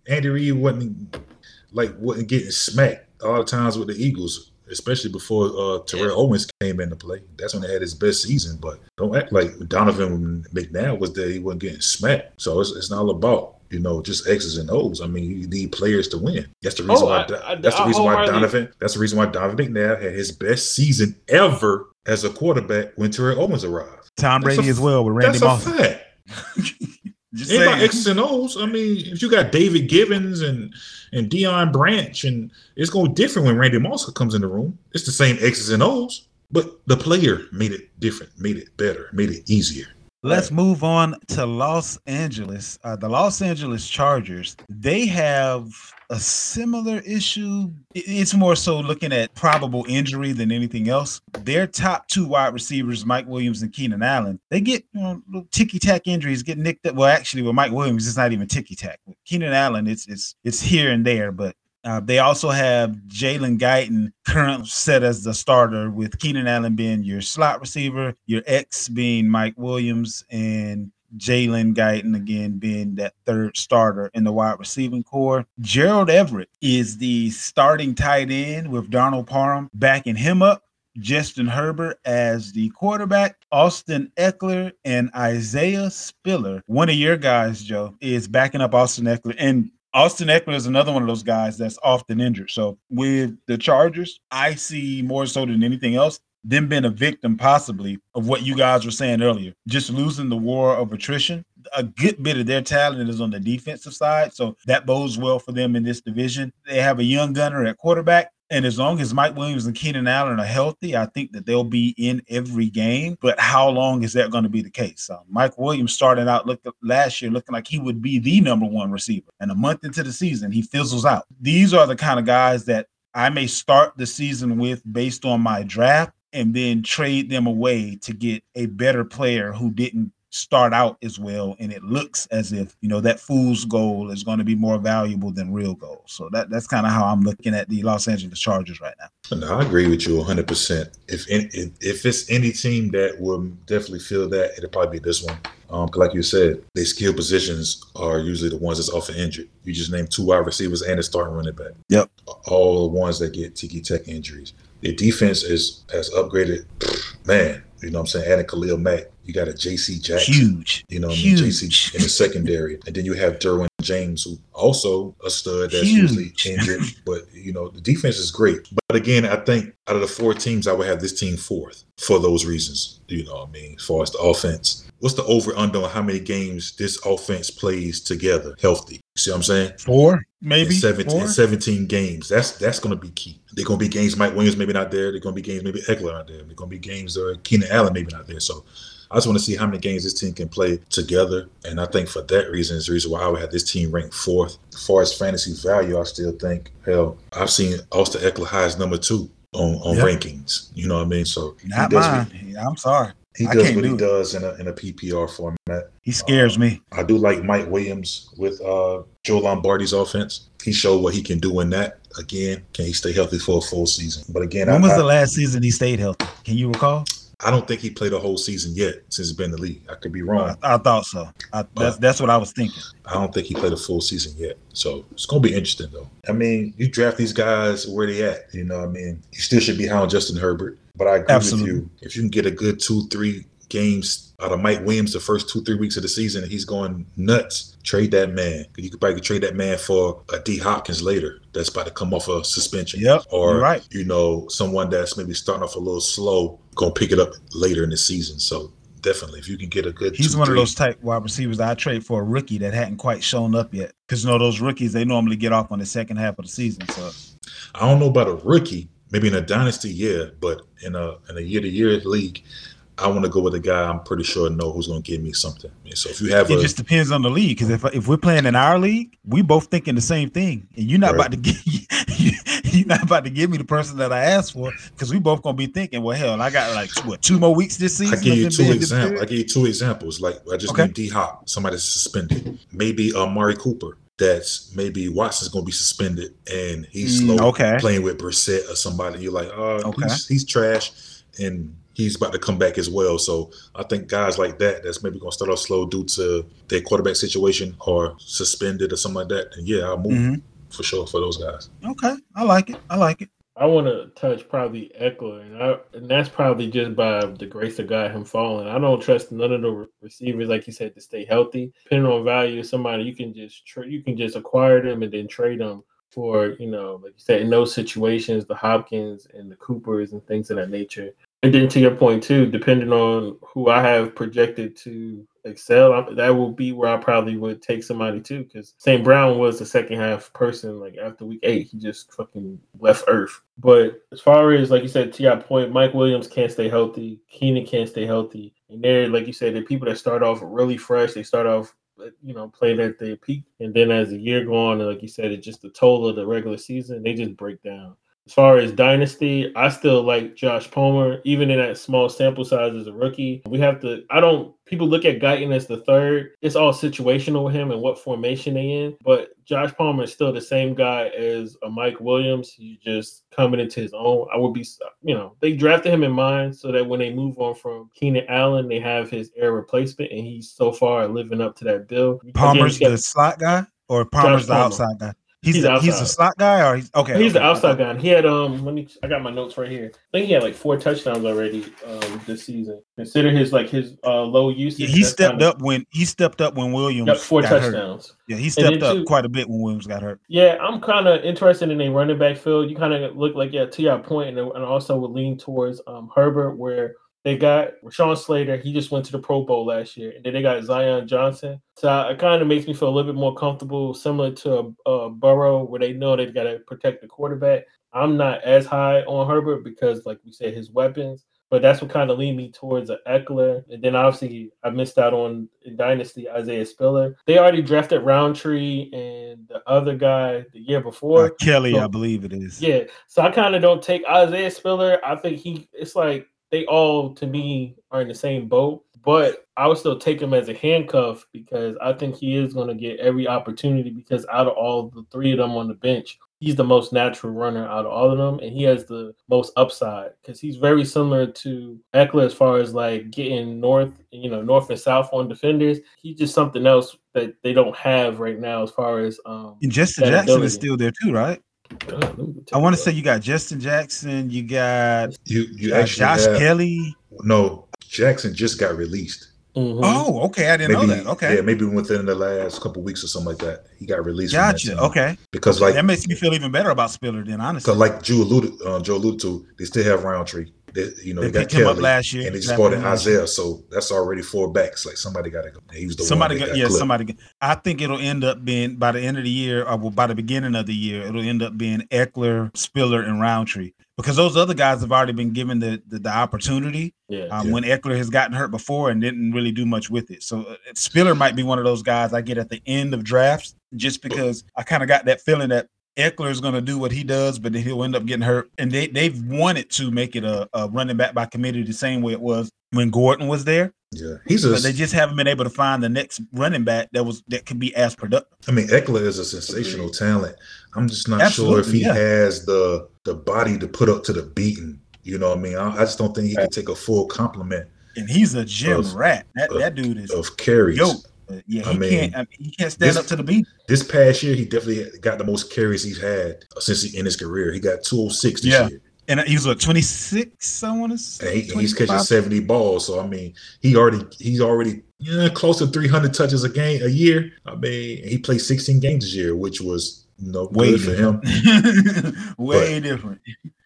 Andy Reid wasn't like wasn't getting smacked all the times with the Eagles, especially before uh Terrell Owens came into play. That's when they had his best season. But don't act like Donovan McNabb was there, he wasn't getting smacked. So it's, it's not all about you know just X's and O's. I mean, you need players to win. That's the reason Oh, why. I- I- that's the reason why Donovan. That's the reason why Donovan McNabb had his best season ever as a quarterback when Terrell Owens arrived. Tom That's Brady a- as well with Randy That's Moss. Just Ain't about. X's and O's. I mean, if you got David Givens and and Deion Branch, and it's going to be different when Randy Moss comes in the room. It's the same X's and O's, but the player made it different, made it better, made it easier. Let's move on to Los Angeles. Uh, the Los Angeles Chargers, they have a similar issue. It's more so looking at probable injury than anything else. Their top two wide receivers, Mike Williams and Keenan Allen, they get you know, little ticky tack injuries, get nicked up. Well, actually, with Mike Williams, it's not even ticky tack. With Keenan Allen, it's it's it's here and there, but uh, they also have Jalen Guyton current set as the starter, with Keenan Allen being your slot receiver, your ex being Mike Williams, and Jalen Guyton again being that third starter in the wide receiving corps. Gerald Everett is the starting tight end with Donald Parham backing him up. Justin Herbert as the quarterback, Austin Ekeler and Isaiah Spiller. One of your guys, Joe, is backing up Austin Ekeler. And Austin Ekeler is another one of those guys that's often injured. So with the Chargers, I see more so than anything else them being a victim possibly of what you guys were saying earlier, just losing the war of attrition. A good bit of their talent is on the defensive side, so that bodes well for them in this division. They have a young gunner at quarterback. And as long as Mike Williams and Keenan Allen are healthy, I think that they'll be in every game. But how long is that going to be the case? Uh, Mike Williams started out look, last year looking like he would be the number one receiver. And a month into the season, he fizzles out. These are the kind of guys that I may start the season with based on my draft and then trade them away to get a better player who didn't start out as well and it looks as if you know that fool's goal is going to be more valuable than real goal so that that's kind of how i'm looking at the los angeles chargers right now No, I agree with you 100%. If if, if it's any team that will definitely feel that, it'll probably be this one. um, like you said, their skill positions are usually the ones that's often injured. You just named two wide receivers and a starting running back. Yep. All the ones that get tiki tech injuries. Their defense is has upgraded. Man, you know what I'm saying? Adding Khalil Mack. You got a JC Jackson. huge You know, what I mean, JC in the secondary, and then you have Derwin James, who also a stud that's Huge. usually injured. But you know, the defense is great. But again, I think out of the four teams, I would have this team fourth for those reasons. You know, what I mean, as far as the offense, what's the over under on how many games this offense plays together healthy? You see what I'm saying? four maybe in 17, four? in 17 games. That's that's going to be key. They're going to be games Mike Williams maybe not there. They're going to be games maybe Ekeler not there. They're going to be games uh, Keenan Allen maybe not there. So I just want to see how many games this team can play together. And I think for that reason is the reason why I would have this team ranked fourth. As far as fantasy value, I still think, hell, I've seen Austin Ekeler high as number two on, on Yep. rankings. You know what I mean? So not he mine what, i'm sorry he does what he it. does in a, in a PPR format. he scares me I do like Mike Williams with uh, Joe Lombardi's offense. He showed what he can do in that. Again, can he stay healthy for a full season? But again, when I, was I, the last season he stayed healthy can you recall I don't think he played a whole season yet since he's been in the league. I could be wrong. I, I thought so I, that's that's what i was thinking I don't think he played a full season yet. So it's gonna be interesting though. I mean, you draft these guys where they at. You know, what I mean, you still should be high on Justin Herbert. But I agree Absolutely. with you. If you can get a good two, three games out of Mike Williams the first two, three weeks of the season, and he's going nuts. Trade that man. You could probably trade that man for a D Hopkins later. That's about to come off a suspension. Yep, Or right. you know, someone that's maybe starting off a little slow, gonna pick it up later in the season. So definitely, if you can get a good, He's two, one three- of those type wide receivers I trade for a rookie that hadn't quite shown up yet. Because you know those rookies they normally get off on the second half of the season. So I don't know about a rookie. Maybe in a dynasty, yeah, but in a in a year to year league, I want to go with a guy I'm pretty sure know who's going to give me something. So if you have it a just depends on the league. Because if if we're playing in our league, we both thinking the same thing, and you're not Right. about to give you're not about to give me the person that I asked for. Because we both gonna be thinking, well, hell, I got like what two more weeks this season. I give you two examples. I give you two examples. Like I just Okay. named D Hop, somebody's suspended. Maybe uh, Mari Cooper. That's maybe Watson's going to be suspended, and he's Mm, slow okay. playing with Brissett or somebody. You're like, oh, Okay. he's, he's trash, and he's about to come back as well. So I think guys like that, that's maybe going to start off slow due to their quarterback situation or suspended or something like that. And yeah, I'll move Mhm. for sure for those guys. Okay, I like it. I like it. I want to touch probably Ekeler, and I, and that's probably just by the grace of God him falling. I don't trust none of the re- receivers, like you said, to stay healthy. Depending on value, somebody you can just tra- you can just acquire them and then trade them for you know, like you said, in those situations, the Hopkins and the Coopers and things of that nature. And then to your point too, depending on who I have projected to excel, that will be where I probably would take somebody too. Because St. Brown was the second half person. Like after week eight, he just fucking left Earth. But as far as like you said, to your point, Mike Williams can't stay healthy. Keenan can't stay healthy. And they're like you said, the people that start off really fresh. They start off you know, playing at their peak. And then as the year go on, like you said, it's just the toll of the regular season, they just break down. As far as dynasty, I still like Josh Palmer, even in that small sample size as a rookie. We have to. I don't. People look at Guyton as the third. It's all situational with him and what formation they in. But Josh Palmer is still the same guy as a Mike Williams. He's just coming into his own. I would be, you know, they drafted him in mind so that when they move on from Keenan Allen, they have his heir replacement, and he's so far living up to that bill. Palmer's Again, the slot guy, or Palmer's Josh the Palmer. outside guy. He's, he's, the, he's a slot guy, or he's okay. He's okay, the outside guy. He had um. Let me. I got my notes right here. I think he had like four touchdowns already um this season. Consider his like his uh low usage. Yeah, he stepped kind of, up when he stepped up when Williams got four touchdowns. Hurt. Yeah, he stepped up too, quite a bit when Williams got hurt. Yeah, I'm kind of interested in a running back field. You kind of look like yeah, to your point, and, and also would lean towards um Herbert where they got Rashawn Slater. He just went to the Pro Bowl last year, and then they got Zion Johnson. So it kind of makes me feel a little bit more comfortable, similar to a, a Burrow, where they know they've got to protect the quarterback. I'm not as high on Herbert because, like we said, his weapons. But that's what kind of lead me towards an Ekeler. And then obviously I missed out on in Dynasty Isaiah Spiller. They already drafted Rountree and the other guy the year before. Uh, Kelley, so, I believe it is. Yeah. So I kind of don't take Isaiah Spiller. I think he it's like they all to me are in the same boat. But I would still take him as a handcuff because I think he is going to get every opportunity because out of all the three of them on the bench, he's the most natural runner out of all of them, and he has the most upside because he's very similar to Ekeler as far as like getting north, you know, north and south on defenders. He's just something else that they don't have right now as far as um. And Justin Jackson is still there too, right? I want to say you got Justin Jackson, you got you you uh, Josh have, Kelley. No, Jackson just got released. Mm-hmm. Oh, okay. I didn't maybe, know that. Okay. Yeah, maybe within the last couple weeks or something like that, he got released. Gotcha. Okay. Because okay. like that makes me feel even better about Spiller. Then honestly, because like Joe alluded, uh, Joe alluded to, they still have Rountree. They, you know, they, they got Kelley last year, and they just brought in Isaiah. So that's already four backs. Like somebody got to go. He was the somebody got, got, yeah, somebody. I think it'll end up being by the end of the year, or by the beginning of the year, it'll end up being Ekeler, Spiller, and Rountree because those other guys have already been given the the, the opportunity. Yeah, um, yeah, When Ekeler has gotten hurt before and didn't really do much with it, so uh, Spiller might be one of those guys I get at the end of drafts just because I kind of got that feeling that Ekeler is going to do what he does, but then he'll end up getting hurt. And they they've wanted to make it a, a running back by committee the same way it was when Gordon was there. Yeah, he's a. But they just haven't been able to find the next running back that was that could be as productive. I mean, Ekeler is a sensational talent. I'm just not Absolutely, sure if he yeah. has the the body to put up to the beating. You know what I mean? I, I just don't think he can take a full complement. And he's a gym of, rat. That, of, that dude is of carries. Yo, yeah, he I mean, can't. I mean, he can't stand this, up to the beat. This past year, he definitely got the most carries he's had since he, in his career. He got 206 this yeah. year. And he was what 26, I want to say. He, he's catching 70 balls. So I mean, he already he's already yeah, close to 300 touches a game a year. I mean, he played 16 games this year, which was you know way good different. for him. way but different.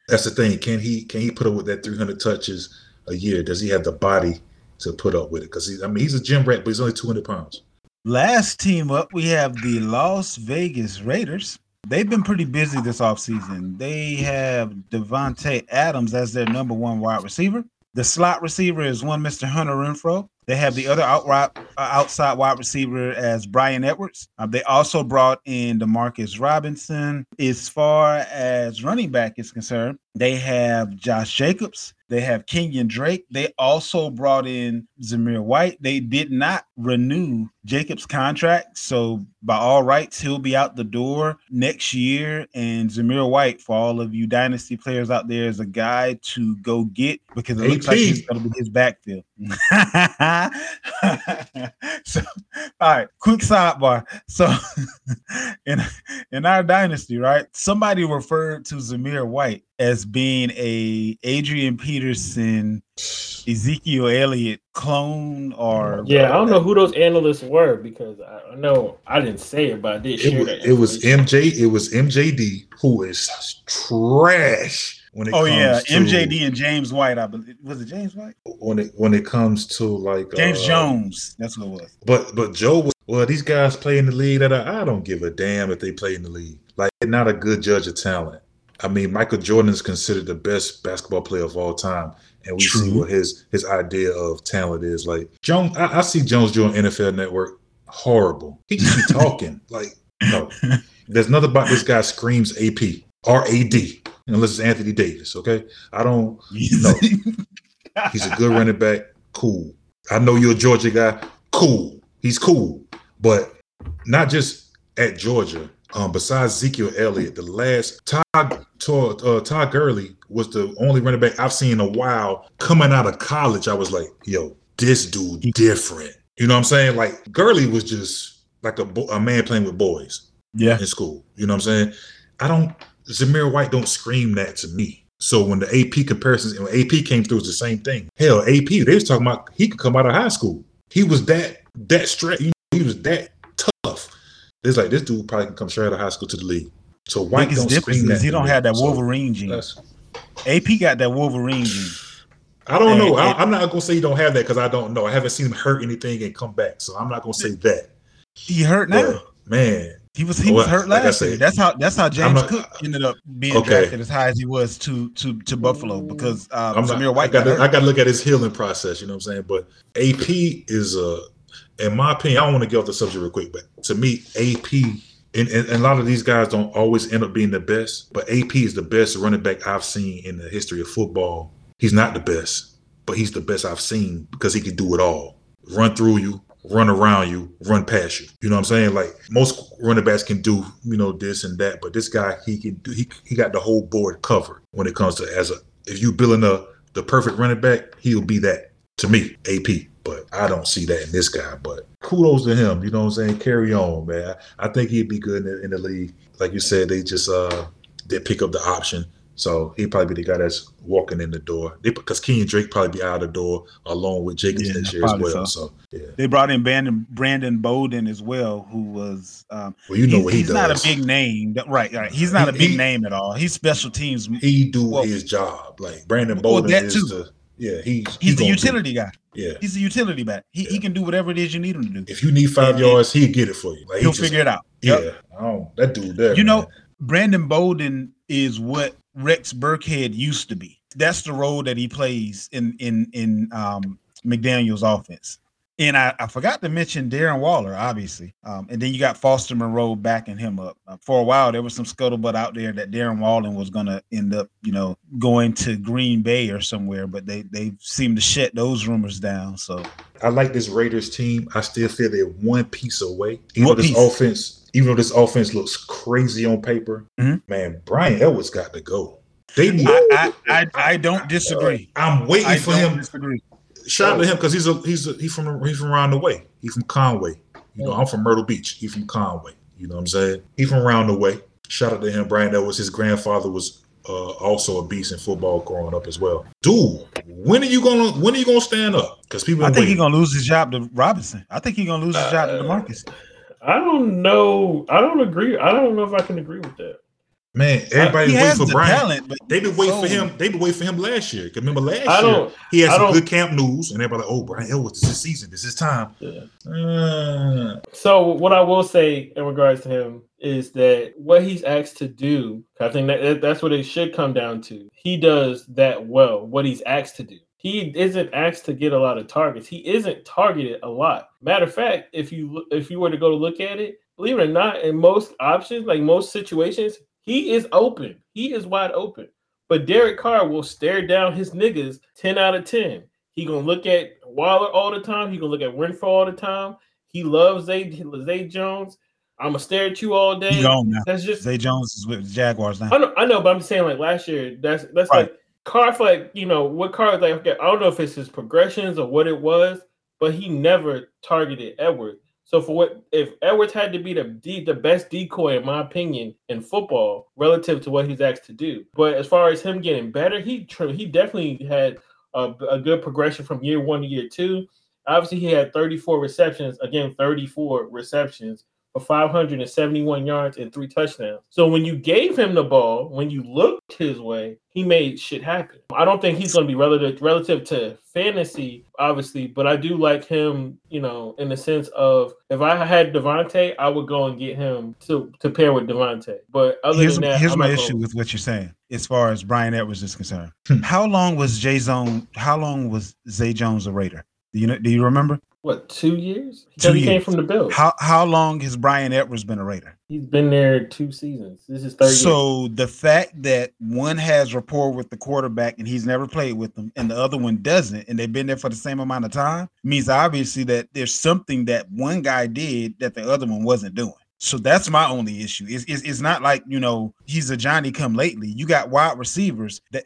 That's the thing. Can he can he put up with that 300 touches a year? Does he have the body to put up with it? Because I mean, he's a gym rat, but he's only 200 pounds. Last team up, we have the Las Vegas Raiders. They've been pretty busy this offseason. They have Davante Adams as their number one wide receiver. The slot receiver is one Mr. Hunter Renfrow. They have the other outright, uh, outside wide receiver as Bryan Edwards. Uh, they also brought in Demarcus Robinson. As far as running back is concerned, they have Josh Jacobs. They have Kenyon Drake. They also brought in Zamir White. They did not renew Jacobs' contract. So, by all rights, he'll be out the door next year. And Zamir White, for all of you dynasty players out there, is a guy to go get because it AP. looks like he's going to be his backfield. so, all right, quick sidebar. So, in in our dynasty, right, somebody referred to Zamir White as being a Adrian Peterson, Ezekiel Elliott clone, or yeah, I don't know who those analysts were because I know I didn't say it, but I did it share was, It was MJ. It was MJD who is trash when it comes oh yeah, to, MJD and James White. I believe was it James White? When it when it comes to like James uh, Jones, that's what it was. But but Joe was well. These guys play in the league that I, I don't give a damn if they play in the league. Like not a good judge of talent. I mean, Michael Jordan is considered the best basketball player of all time, and we True. see what his his idea of talent is. Like Jones, I, I see Jones doing NFL Network horrible. He just be talking like no. There's nothing about this guy screams AP R A D unless it's Anthony Davis. Okay, I don't know. He's a good running back. Cool. I know you're a Georgia guy. Cool. He's cool, but not just at Georgia. Um, besides Ezekiel Elliott, the last Todd Todd, uh, Todd Gurley was the only running back I've seen in a while coming out of college. I was like, yo, this dude different. You know what I'm saying? Like Gurley was just like a, a man playing with boys. Yeah. In school. You know what I'm saying? I don't Zamir White don't scream that to me. So when the AP comparisons, when AP came through, it's the same thing. Hell, AP, they was talking about he could come out of high school. He was that that straight. You know, he was that tough. It's like this dude probably can come straight out of high school to the league. So White Biggest don't. He don't have that Wolverine so gene. AP got that Wolverine gene. I don't and, know. And, I, am not gonna say he don't have that because I don't know. I haven't seen him hurt anything and come back, so I'm not gonna say that. He hurt now, but, man. He was he well, was hurt like last year. That's how that's how James not, Cook ended up being okay. drafted as high as he was to to to Buffalo because uh, I'm not, White. I got I got to look at his healing process. You know what I'm saying? But AP is a, in my opinion, I don't want to get off the subject real quick, but to me, AP and, and, and, a lot of these guys don't always end up being the best, but AP is the best running back I've seen in the history of football. He's not the best, but he's the best I've seen because he can do it all. Run through you, run around you, run past you. You know what I'm saying? Like most running backs can do, you know, this and that, but this guy he can do he he got the whole board covered when it comes to as a if you building a the perfect running back, he'll be that to me, AP. But I don't see that in this guy. But kudos to him. You know what I'm saying? Carry on, man. I think he'd be good in the, in the league. Like you said, they just uh they pick up the option so he'd probably be the guy that's walking in the door. because Kenyan Drake probably be out of the door along with Jacobs yeah, next year as well. So. so. yeah, they brought in Brandon Brandon Bolden as well, who was um, well, you know what he does. he's does. not a big name, right? Right. He's not he, a big he, name at all. He's special teams. He do well, his job. Like Brandon Bolden well, is too. the yeah. He, he's, he's the utility guy. Yeah, he's the utility back. He, yeah. he can do whatever it is you need him to do. If you need five and, yards, he'll get it for you. Like he'll he just, figure it out. Yeah, yep. oh, that dude there. You man. know, Brandon Bolden is what Rex Burkhead used to be. That's the role that he plays in in in um, McDaniels' offense. And I, I, forgot to mention Darren Waller, obviously. Um, and then you got Foster Moreau backing him up. Uh, for a while, there was some scuttlebutt out there that Darren Waller was going to end up, you know, going to Green Bay or somewhere, but they they seem to shut those rumors down. So I like this Raiders team. I still feel they're one piece away. Even what though this piece? offense, even though this offense looks crazy on paper, mm-hmm. man, Bryan Edwards got to go. They need. I, I, I, I don't disagree. I'm waiting for him. To disagree. Shout out to him because he's a he's a, he's from he's from around the way. He's from Conway. You know, I'm from Myrtle Beach. He's from Conway. You know what I'm saying? He's from around the way. Shout out to him. Bryan Edwards. His grandfather was uh, also a beast in football growing up as well. Dude, when are you gonna when are you gonna stand up? Because people, I think he's gonna lose his job to Robinson. I think he's gonna lose his uh, job to Demarcus. I don't know. I don't agree. I don't know if I can agree with that. Man, everybody uh, waiting for Bryan. Talent, but they been waiting so, for him. They been waiting for him last year. Remember last I year he had some good camp news, and everybody like, "Oh, Bryan Edwards, this is season. This is time." Yeah. Uh, so what I will say in regards to him is that what he's asked to do, I think that that's what it should come down to. He does that well. What he's asked to do. He isn't asked to get a lot of targets. He isn't targeted a lot. Matter of fact, if you if you were to go to look at it, believe it or not, in most options, like most situations, he is open. He is wide open. But Derek Carr will stare down his niggas 10 out of 10. He gonna look at Waller all the time. He gonna look at Renfrow all the time. He loves Zay, Zay Jones. I'm gonna stare at you all day. That's just Zay Jones is with the Jaguars now. I know, I know, but I'm saying like last year, that's that's right. like Carr. Like you know what Carr like. Okay, I don't know if it's his progressions or what it was, but he never targeted Edwards. So for what if Edwards had to be the the best decoy in my opinion in football relative to what he's asked to do. But as far as him getting better, he he definitely had a, a good progression from year one to year two. Obviously, he had 34 receptions. Again, 34 receptions for 571 yards and three touchdowns. So when you gave him the ball, when you looked his way, he made shit happen. I don't think he's going to be relative relative to fantasy, obviously, but I do like him, you know, in the sense of if I had Davante, I would go and get him to to pair with Davante. But other here's, than that, here's I'm my not issue gonna- with what you're saying as far as Bryan Edwards is concerned. Hmm. how long was Zay Jones? How long was Zay Jones a Raider? Do you know? Do you remember? What two years? Two he came years. from the Bills. How how long has Bryan Edwards been a Raider? He's been there two seasons. This is third year. So the fact that one has rapport with the quarterback and he's never played with them, and the other one doesn't, and they've been there for the same amount of time, means obviously that there's something that one guy did that the other one wasn't doing. So that's my only issue. It's, it's, it's not like you know he's a Johnny come lately. You got wide receivers that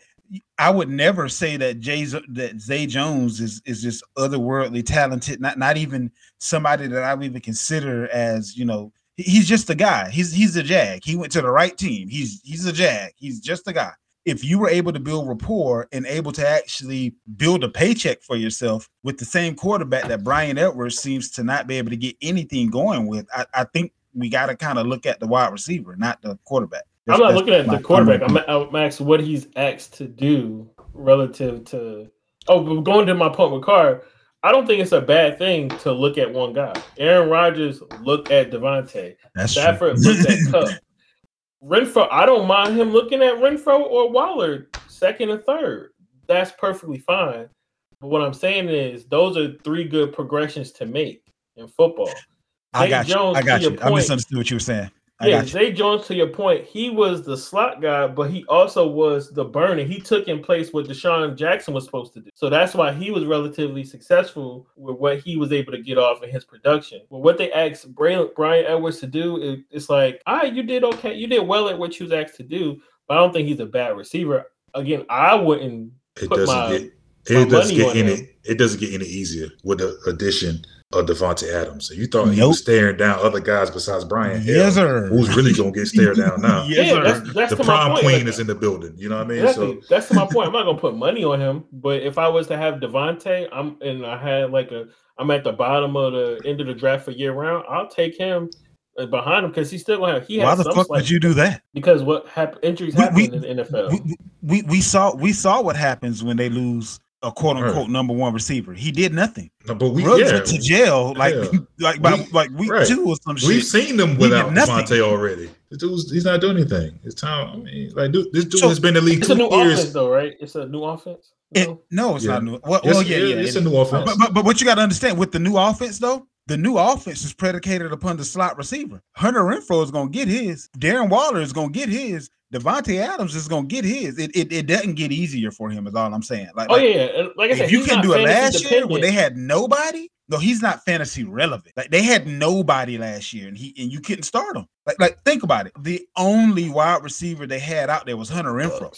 I would never say that Jay that Zay Jones is is just otherworldly talented. Not not even somebody that I would even consider as you know he's just a guy. He's he's a jag. He went to the right team. He's he's a jag. He's just a guy. If you were able to build rapport and able to actually build a paycheck for yourself with the same quarterback that Bryan Edwards seems to not be able to get anything going with, I, I think we got to kind of look at the wide receiver, not the quarterback. I'm not looking at the quarterback. comment. I'm, I'm asking what he's asked to do relative to. Oh, but going to my point with Carr, I don't think it's a bad thing to look at one guy. Aaron Rodgers looked at Davante. That's Stafford true. looked at Kupp. Renfrow, I don't mind him looking at Renfrow or Waller second or third. That's perfectly fine. But what I'm saying is, those are three good progressions to make in football. I Zay got you. Jones, I got you. I point- misunderstood what you were saying. I yeah, got. Zay Jones, to your point, he was the slot guy, but he also was the burner. He took in place what DeSean Jackson was supposed to do. So that's why he was relatively successful with what he was able to get off in his production. But what they asked Bryan, Bryan Edwards to do, it, it's like, all right, you did okay. You did well at what you was asked to do, but I don't think he's a bad receiver. Again, I wouldn't It put doesn't my- get it doesn't get any him. it doesn't get any easier with the addition of Davante Adams. So you thought he was staring down other guys besides Bryan. Hell, Yes, sir. Who's really gonna get stared down now? Yes, yeah, sir. that's, that's the to my prom queen Like, is in the building. You know what I mean? Exactly. So That's to my point. I'm not gonna put money on him, but if I was to have Davante, I'm and I had like a I'm at the bottom of the end of the draft for year round. I'll take him uh, behind him because he's still gonna have he Why has the some fuck slight- would you do that? because what happened injuries We- happen we- in the NFL. We, we we saw we saw what happens when they lose a quote unquote number one receiver. He did nothing. no, but we Ruggs yeah, went to jail like Yeah. like by We- like week right. two or some shit. we've seen them He without did nothing. Davante already. This dude's he's not doing anything. It's time. I mean, like dude, this dude So, has been in the league it's a two new offense years. though, right? It's a new offense. It- No? no, it's Yeah. not new. Well, Yes, oh, well yeah, yeah, yeah, it's it a new offense. But, but but what you got to understand with the new offense though, the new offense is predicated upon the slot receiver. Hunter Renfrow is gonna get his. Darren Waller is gonna get his. Davante Adams is gonna get his. It, it it doesn't get easier for him. Is all I'm saying. Like, Oh like, yeah. Like I said, if you can do it last year when they had nobody, no, he's not fantasy relevant. Like they had nobody last year, and he and you couldn't start him. Like like think about it. The only wide receiver they had out there was Hunter Renfrow.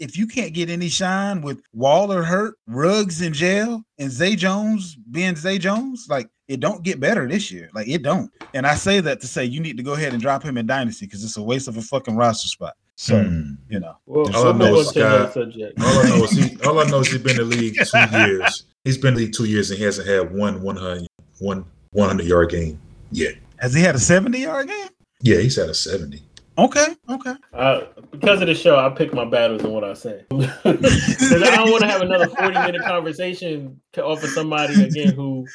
If you can't get any shine with Waller hurt, Ruggs in jail, and Zay Jones being Zay Jones, like it don't get better this year. Like it don't. And I say that to say you need to go ahead and drop him in Dynasty because it's a waste of a fucking roster spot. So Hmm. you know. Well, All I know is on to another Scott- All I know is he. All I know is he's been in the league two years. He's been in the league two years and he hasn't had one 100, one 100 yard game yet. Has he had a 70 yard game? Yeah, he's at a seventy. Okay, okay. Uh, because of the show, I pick my battles and what I say. Because I don't want to have another 40 minute conversation to offer somebody again who,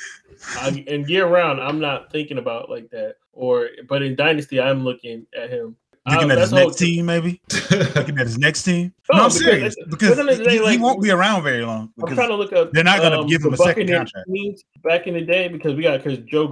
I, in year round, I'm not thinking about like that. Or, but in Dynasty, I'm looking at him. Looking Uh, at his next team, maybe. Looking at his next team. No, No, I'm because serious because day, he, he won't be around very long. I'm trying to look up. they're not gonna um, give him a second contract. back in the day because we got because Joe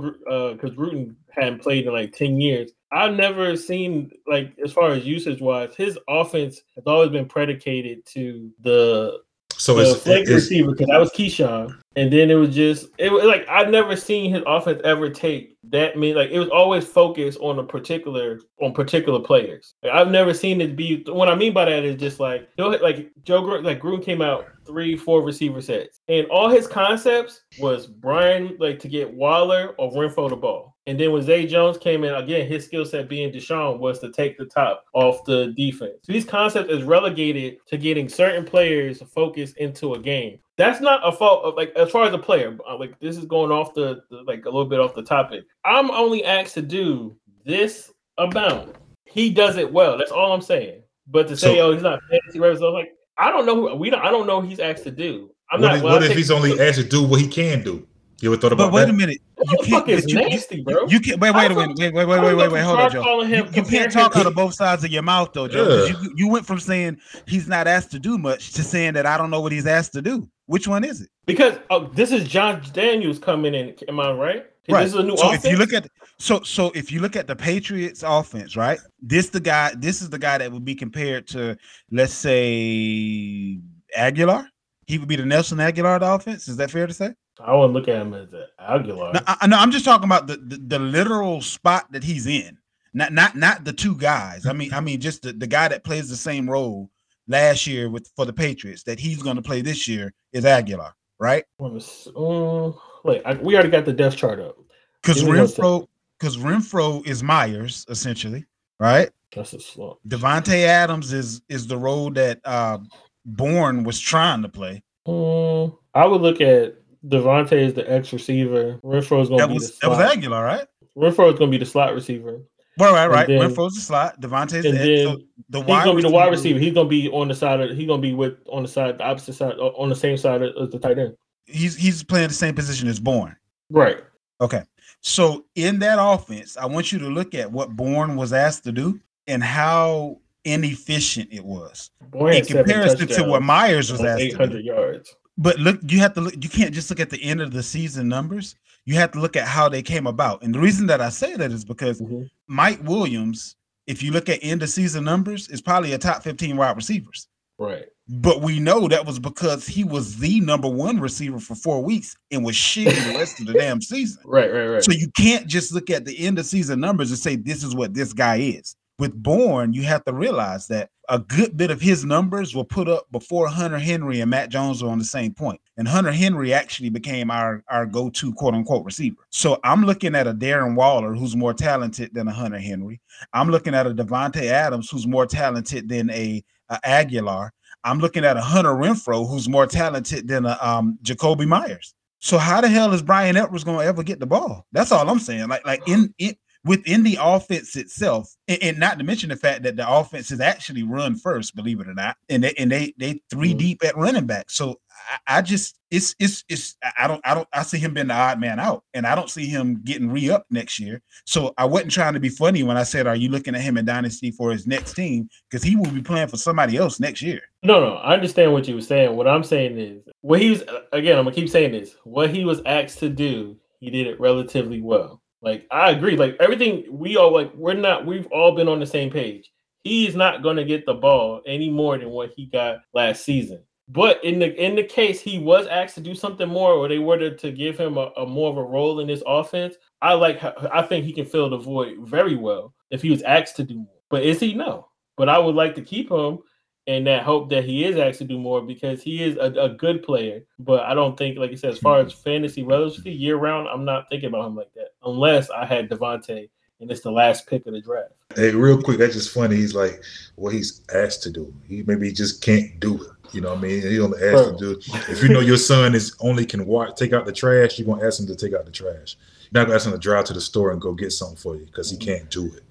because Gruden hadn't played in like ten years. I've never seen like as far as usage wise, his offense has always been predicated to the So the it's, flank receiver because that was Keyshawn, and then it was just it was like I've never seen his offense ever take that many. Like it was always focused on a particular on particular players. Like, I've never seen it be. What I mean by that is just like he'll like Joe like Gruden came out three four receiver sets, and all his concepts was Brian like to get Waller or Renfrow the ball. And then when Zay Jones came in, again, his skill set being DeSean was to take the top off the defense. So these concepts is relegated to getting certain players focused into a game. that's not a fault of like as far as a player. uh, Like this is going off the, the like a little bit off the topic. I'm only asked to do this amount. He does it well. That's all I'm saying. But to say, So- oh, he's not fantasy reps, I'm like, I don't know who we don't. I don't know who he's asked to do. I'm what not. if, well, what I if he's only asked to do what he can do? You ever thought about But wait that? a minute. What You the fuck can't. is but you, you- nasty, bro? You can't. Wait, wait a I minute. Wait, wait, wait, wait, wait, wait. Hold on, Joe. calling him- You, you can't talk out to- of both sides of your mouth, though, Joe. 'cause Yeah. You, you went from saying he's not asked to do much to saying that I don't know what he's asked to do. Which one is it? because oh, this is John Daniels coming in. Am I right? This is a new so offense. if you look at so so if you look at the Patriots offense, right? This the guy. This is the guy that would be compared to, let's say, Agholor. He would be the Nelson Agholor the offense. Is that fair to say? I wouldn't look at him as an Agholor. No, I, no, I'm just talking about the, the the literal spot that he's in. Not not not the two guys. I mean I mean just the, the guy that plays the same role last year with for the Patriots that he's going to play this year is Agholor, right? Um, wait, I, we already got the depth chart up. Because Give me one second. Renfrow because Renfrow is Meyers essentially, right? That's a slump. Davante Adams is is the role that uh Bourne was trying to play. Um, I would look at Davante as the X receiver. Renfrow is going to be was the that was. Agholor, right? Renfrow is going to be the slot receiver. Right, right, right. then- Renfrow's the slot. Davante's And the, then so the He's going to be the wide receiver-. He's going to be on the side of. He's going to be with on the side, the opposite side, uh, on the same side as the tight end. He's he's playing the same position as Bourne. Right. Okay. So in that offense, I want you to look at what Bourne was asked to do and how inefficient it was in comparison to what Meyers was asked eight to do. yards. But look, you have to look, you can't just look at the end of the season numbers. You have to look at how they came about. And the reason that I say that is because Mhm. Mike Williams, if you look at end of season numbers, is probably a top 15 wide receivers. Right. But we know that was because he was the number one receiver for four weeks and was shitty the rest of the damn season. Right. Right. Right. So you can't just look at the end of season numbers and say this is what this guy is. With Bourne, you have to realize that a good bit of his numbers were put up before Hunter Henry and Mac Jones were on the same point. And Hunter Henry actually became our, our go-to quote unquote receiver. So I'm looking at a Darren Waller who's more talented than a Hunter Henry. I'm looking at a Davante Adams who's more talented than a, a Agholor. I'm looking at a Hunter Renfrow who's more talented than a um, Jakobi Meyers. So how the hell is Bryan Edwards going to ever get the ball? That's all I'm saying. Like like in in within the offense itself, and, and not to mention the fact that the offense is actually run first, believe it or not, and they and they they 3 Mhm. deep at running back. So I, I just it's it's it's I- I don't I don't I see him being the odd man out, and I don't see him getting re up next year. So I wasn't trying to be funny when I said, "Are you looking at him in dynasty for his next team?" Because he will be playing for somebody else next year. No, no, I understand what you were saying. What I'm saying is, what he was again. I'm gonna keep saying this. What he was asked to do, he did it relatively well. Like I agree. Like everything, we all like we're not. We've all been on the same page. He is not gonna get the ball any more than what he got last season. But in the in the case he was asked to do something more, or they were to, to give him a, a more of a role in this offense, I like. I think he can fill the void very well if he was asked to do more. But is he no? But I would like to keep him and that hope that he is actually do more because he is a, a good player. But I don't think, like you said, as far as fantasy relevancy year round, I'm not thinking about him like that unless I had Davante and it's the last pick of the draft. Hey, real quick, that's just funny. He's like, what he's asked to do. He maybe he just can't do it. You know what I mean? He only asked to do it. If you know your son is only can watch, take out the trash, you're gonna ask him to take out the trash. You're not gonna ask him to drive to the store and go get something for you because he mm-hmm. can't do it.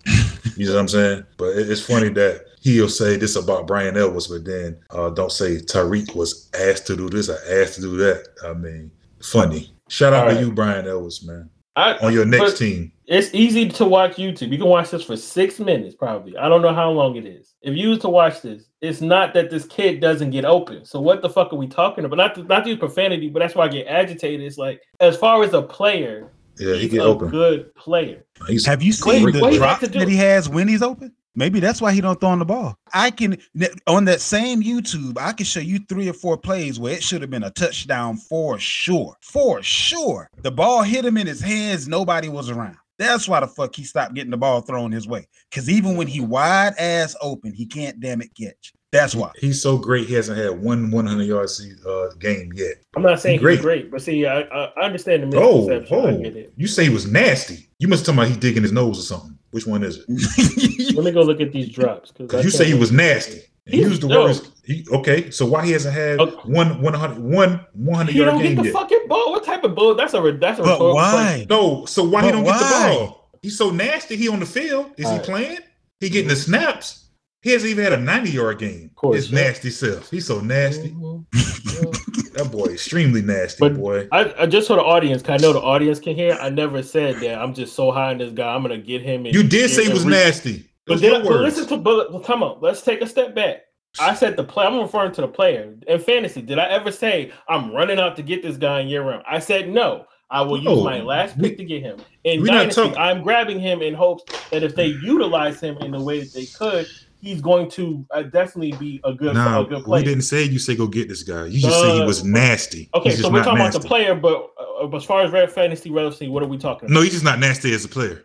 You know what I'm saying? But it's funny that he'll say this about Brian Ellis, but then uh, don't say Tariq was asked to do this or asked to do that. I mean, funny. Shout out All to right. you, Brian Ellis, man. I, On your next team. It's easy to watch YouTube. You can watch this for six minutes, probably. I don't know how long it is. If you was to watch this, it's not that this kid doesn't get open. So what the fuck are we talking about? Not to, not to use profanity, but that's why I get agitated. It's like as far as a player, Yeah, he he's get a open. good player. He's Have you seen great the what he player. like drop that he has when he's open? Maybe that's why he don't throw on the ball. I can on that same YouTube, I can show you three or four plays where it should have been a touchdown for sure. For sure. The ball hit him in his hands, nobody was around. That's why the fuck he stopped getting the ball thrown his way. Because even when he wide ass open, he can't damn it catch. That's why. He's so great. He hasn't had one 100 yard se- uh, game yet. I'm not saying Great. he's great, but see, I, I I understand the Oh, misconception. I oh, get it. you say he was nasty. You must tell me he digging his nose or something. Which one is it? Let me go look at these drops. Because you say he was nasty. He used the words. He, okay, so why he hasn't had okay. one 100 one 100 he yard don't game get the yet? fucking ball. What type of ball? That's a that's a but why? No, so why but he don't why? get the ball? He's so nasty. He on the field. Is All he right. playing? He getting the snaps. He hasn't even had a 90 yard game. Of course, His yeah. nasty self. He's so nasty. Mm-hmm. That boy, extremely nasty, but boy. I, I just for the audience, cause I know the audience can hear. I never said that. I'm just so high on this guy. I'm gonna get him. you did say he was re- nasty. But then, but listen to, but, but come on, let's take a step back. I said the play. I'm referring to the player in fantasy. Did I ever say I'm running out to get this guy in year round? I said no. I will use my last pick to get him. In Dynasty, I'm grabbing him in hopes that if they utilize him in the way that they could, he's going to uh, definitely be a good, nah, a good player. We didn't say you say go get this guy. You just uh, say he was nasty. Okay, so we're talking nasty. about the player, but uh, as far as red fantasy relevancy, what are we talking? about? No, he's just not nasty as a player.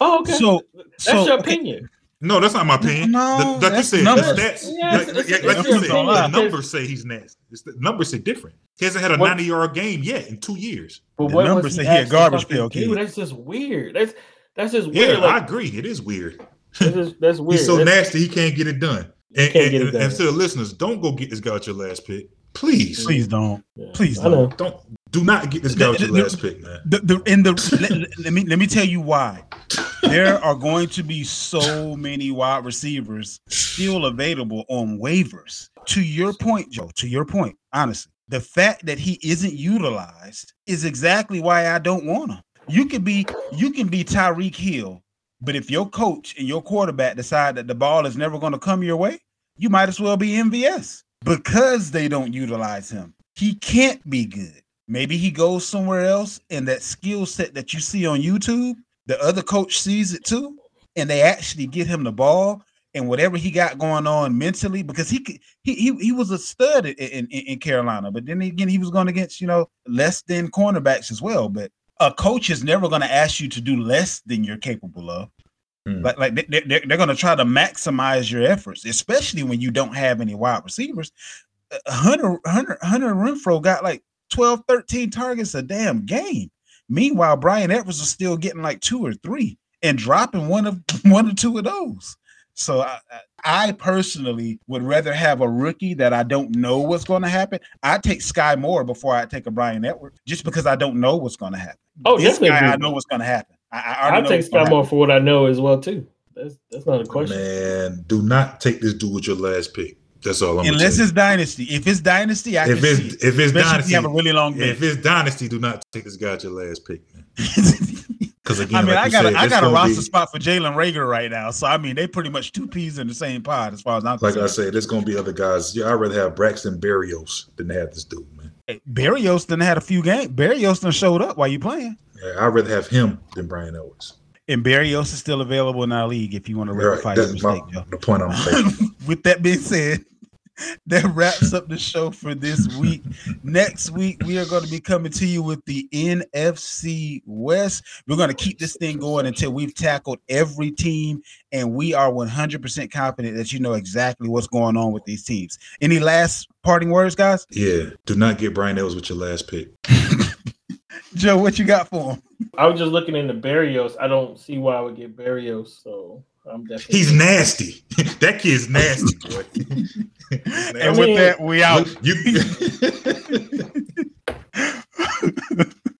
Oh, okay. So that's so, your opinion. No, that's not my opinion. No, the, like you said, numbers. the stats, yeah, like, like, like you said, the numbers say he's nasty. It's the numbers say different. He hasn't had a what? 90 yard game yet in two years. But the what numbers say he had garbage pail kid. That's just weird. That's that's just weird. Yeah, like, I agree. It is weird. That's, just, that's weird. He's so that's, nasty he can't get it done. And, and, it done. and, to the listeners, don't go get this guy at your last pick. Please. Please don't. Yeah, Please don't. Don't do not get this guy with your last pick, man. The, the, in the let, let, me let me tell you why. There are going to be so many wide receivers still available on waivers. To your point, Joe. To your point, honestly, the fact that he isn't utilized is exactly why I don't want him. You can be you can be Tyreek Hill, but if your coach and your quarterback decide that the ball is never going to come your way, you might as well be MVS because they don't utilize him. He can't be good. Maybe he goes somewhere else, and that skill set that you see on YouTube, the other coach sees it too, and they actually get him the ball and whatever he got going on mentally, because he he he, he was a stud in, in, in Carolina, but then again he was going against you know less than cornerbacks as well. But a coach is never going to ask you to do less than you're capable of. Hmm. Like, like they, they're, they're going to try to maximize your efforts, especially when you don't have any wide receivers. Hunter Hunter Hunter Renfrow got like 12, 13 targets a damn game. Meanwhile, Bryan Edwards is still getting like two or three and dropping one of one or two of those. So I, I personally would rather have a rookie that I don't know what's going to happen. I take Skyy Moore before I take a Bryan Edwards, just because I don't know what's going to happen. Oh, this guy, I know what's going to happen. I, I, I take Skyy Moore for what I know as well too. That's that's not a question. Man, do not take this dude with your last pick. That's all I'm saying. Unless it's dynasty. If it's dynasty, I if can it's, see it. If it's dynasty, if you have a really long If it's dynasty, do not take this guy at your last pick, man. Because again, I mean, like I got said, a, I got a roster be, spot for Jalen Reagor right now, so I mean, they pretty much two peas in the same pod as far as I'm like concerned. I said, there's gonna be other guys. Yeah, I'd rather have Braxton Berrios than have this dude, man. Hey, Berrios done had a few games. Berrios done showed up while you playing. Yeah, I'd rather have him than Bryan Edwards. And Berrios is still available in our league if you want to rectify right, your mistake, my. The point I'm making. With that being said, that wraps up the show for this week. Next week, we are going to be coming to you with the NFC West. We're going to keep this thing going until we've tackled every team, and we are 100% confident that you know exactly what's going on with these teams. Any last parting words, guys? Yeah, do not get Brian Ellis with your last pick. Joe, what you got for him? I was just looking into Berrios. I don't see why I would get Berrios. so I'm definitely. He's nasty. that kid's nasty, boy. nasty. And with that, we out. You.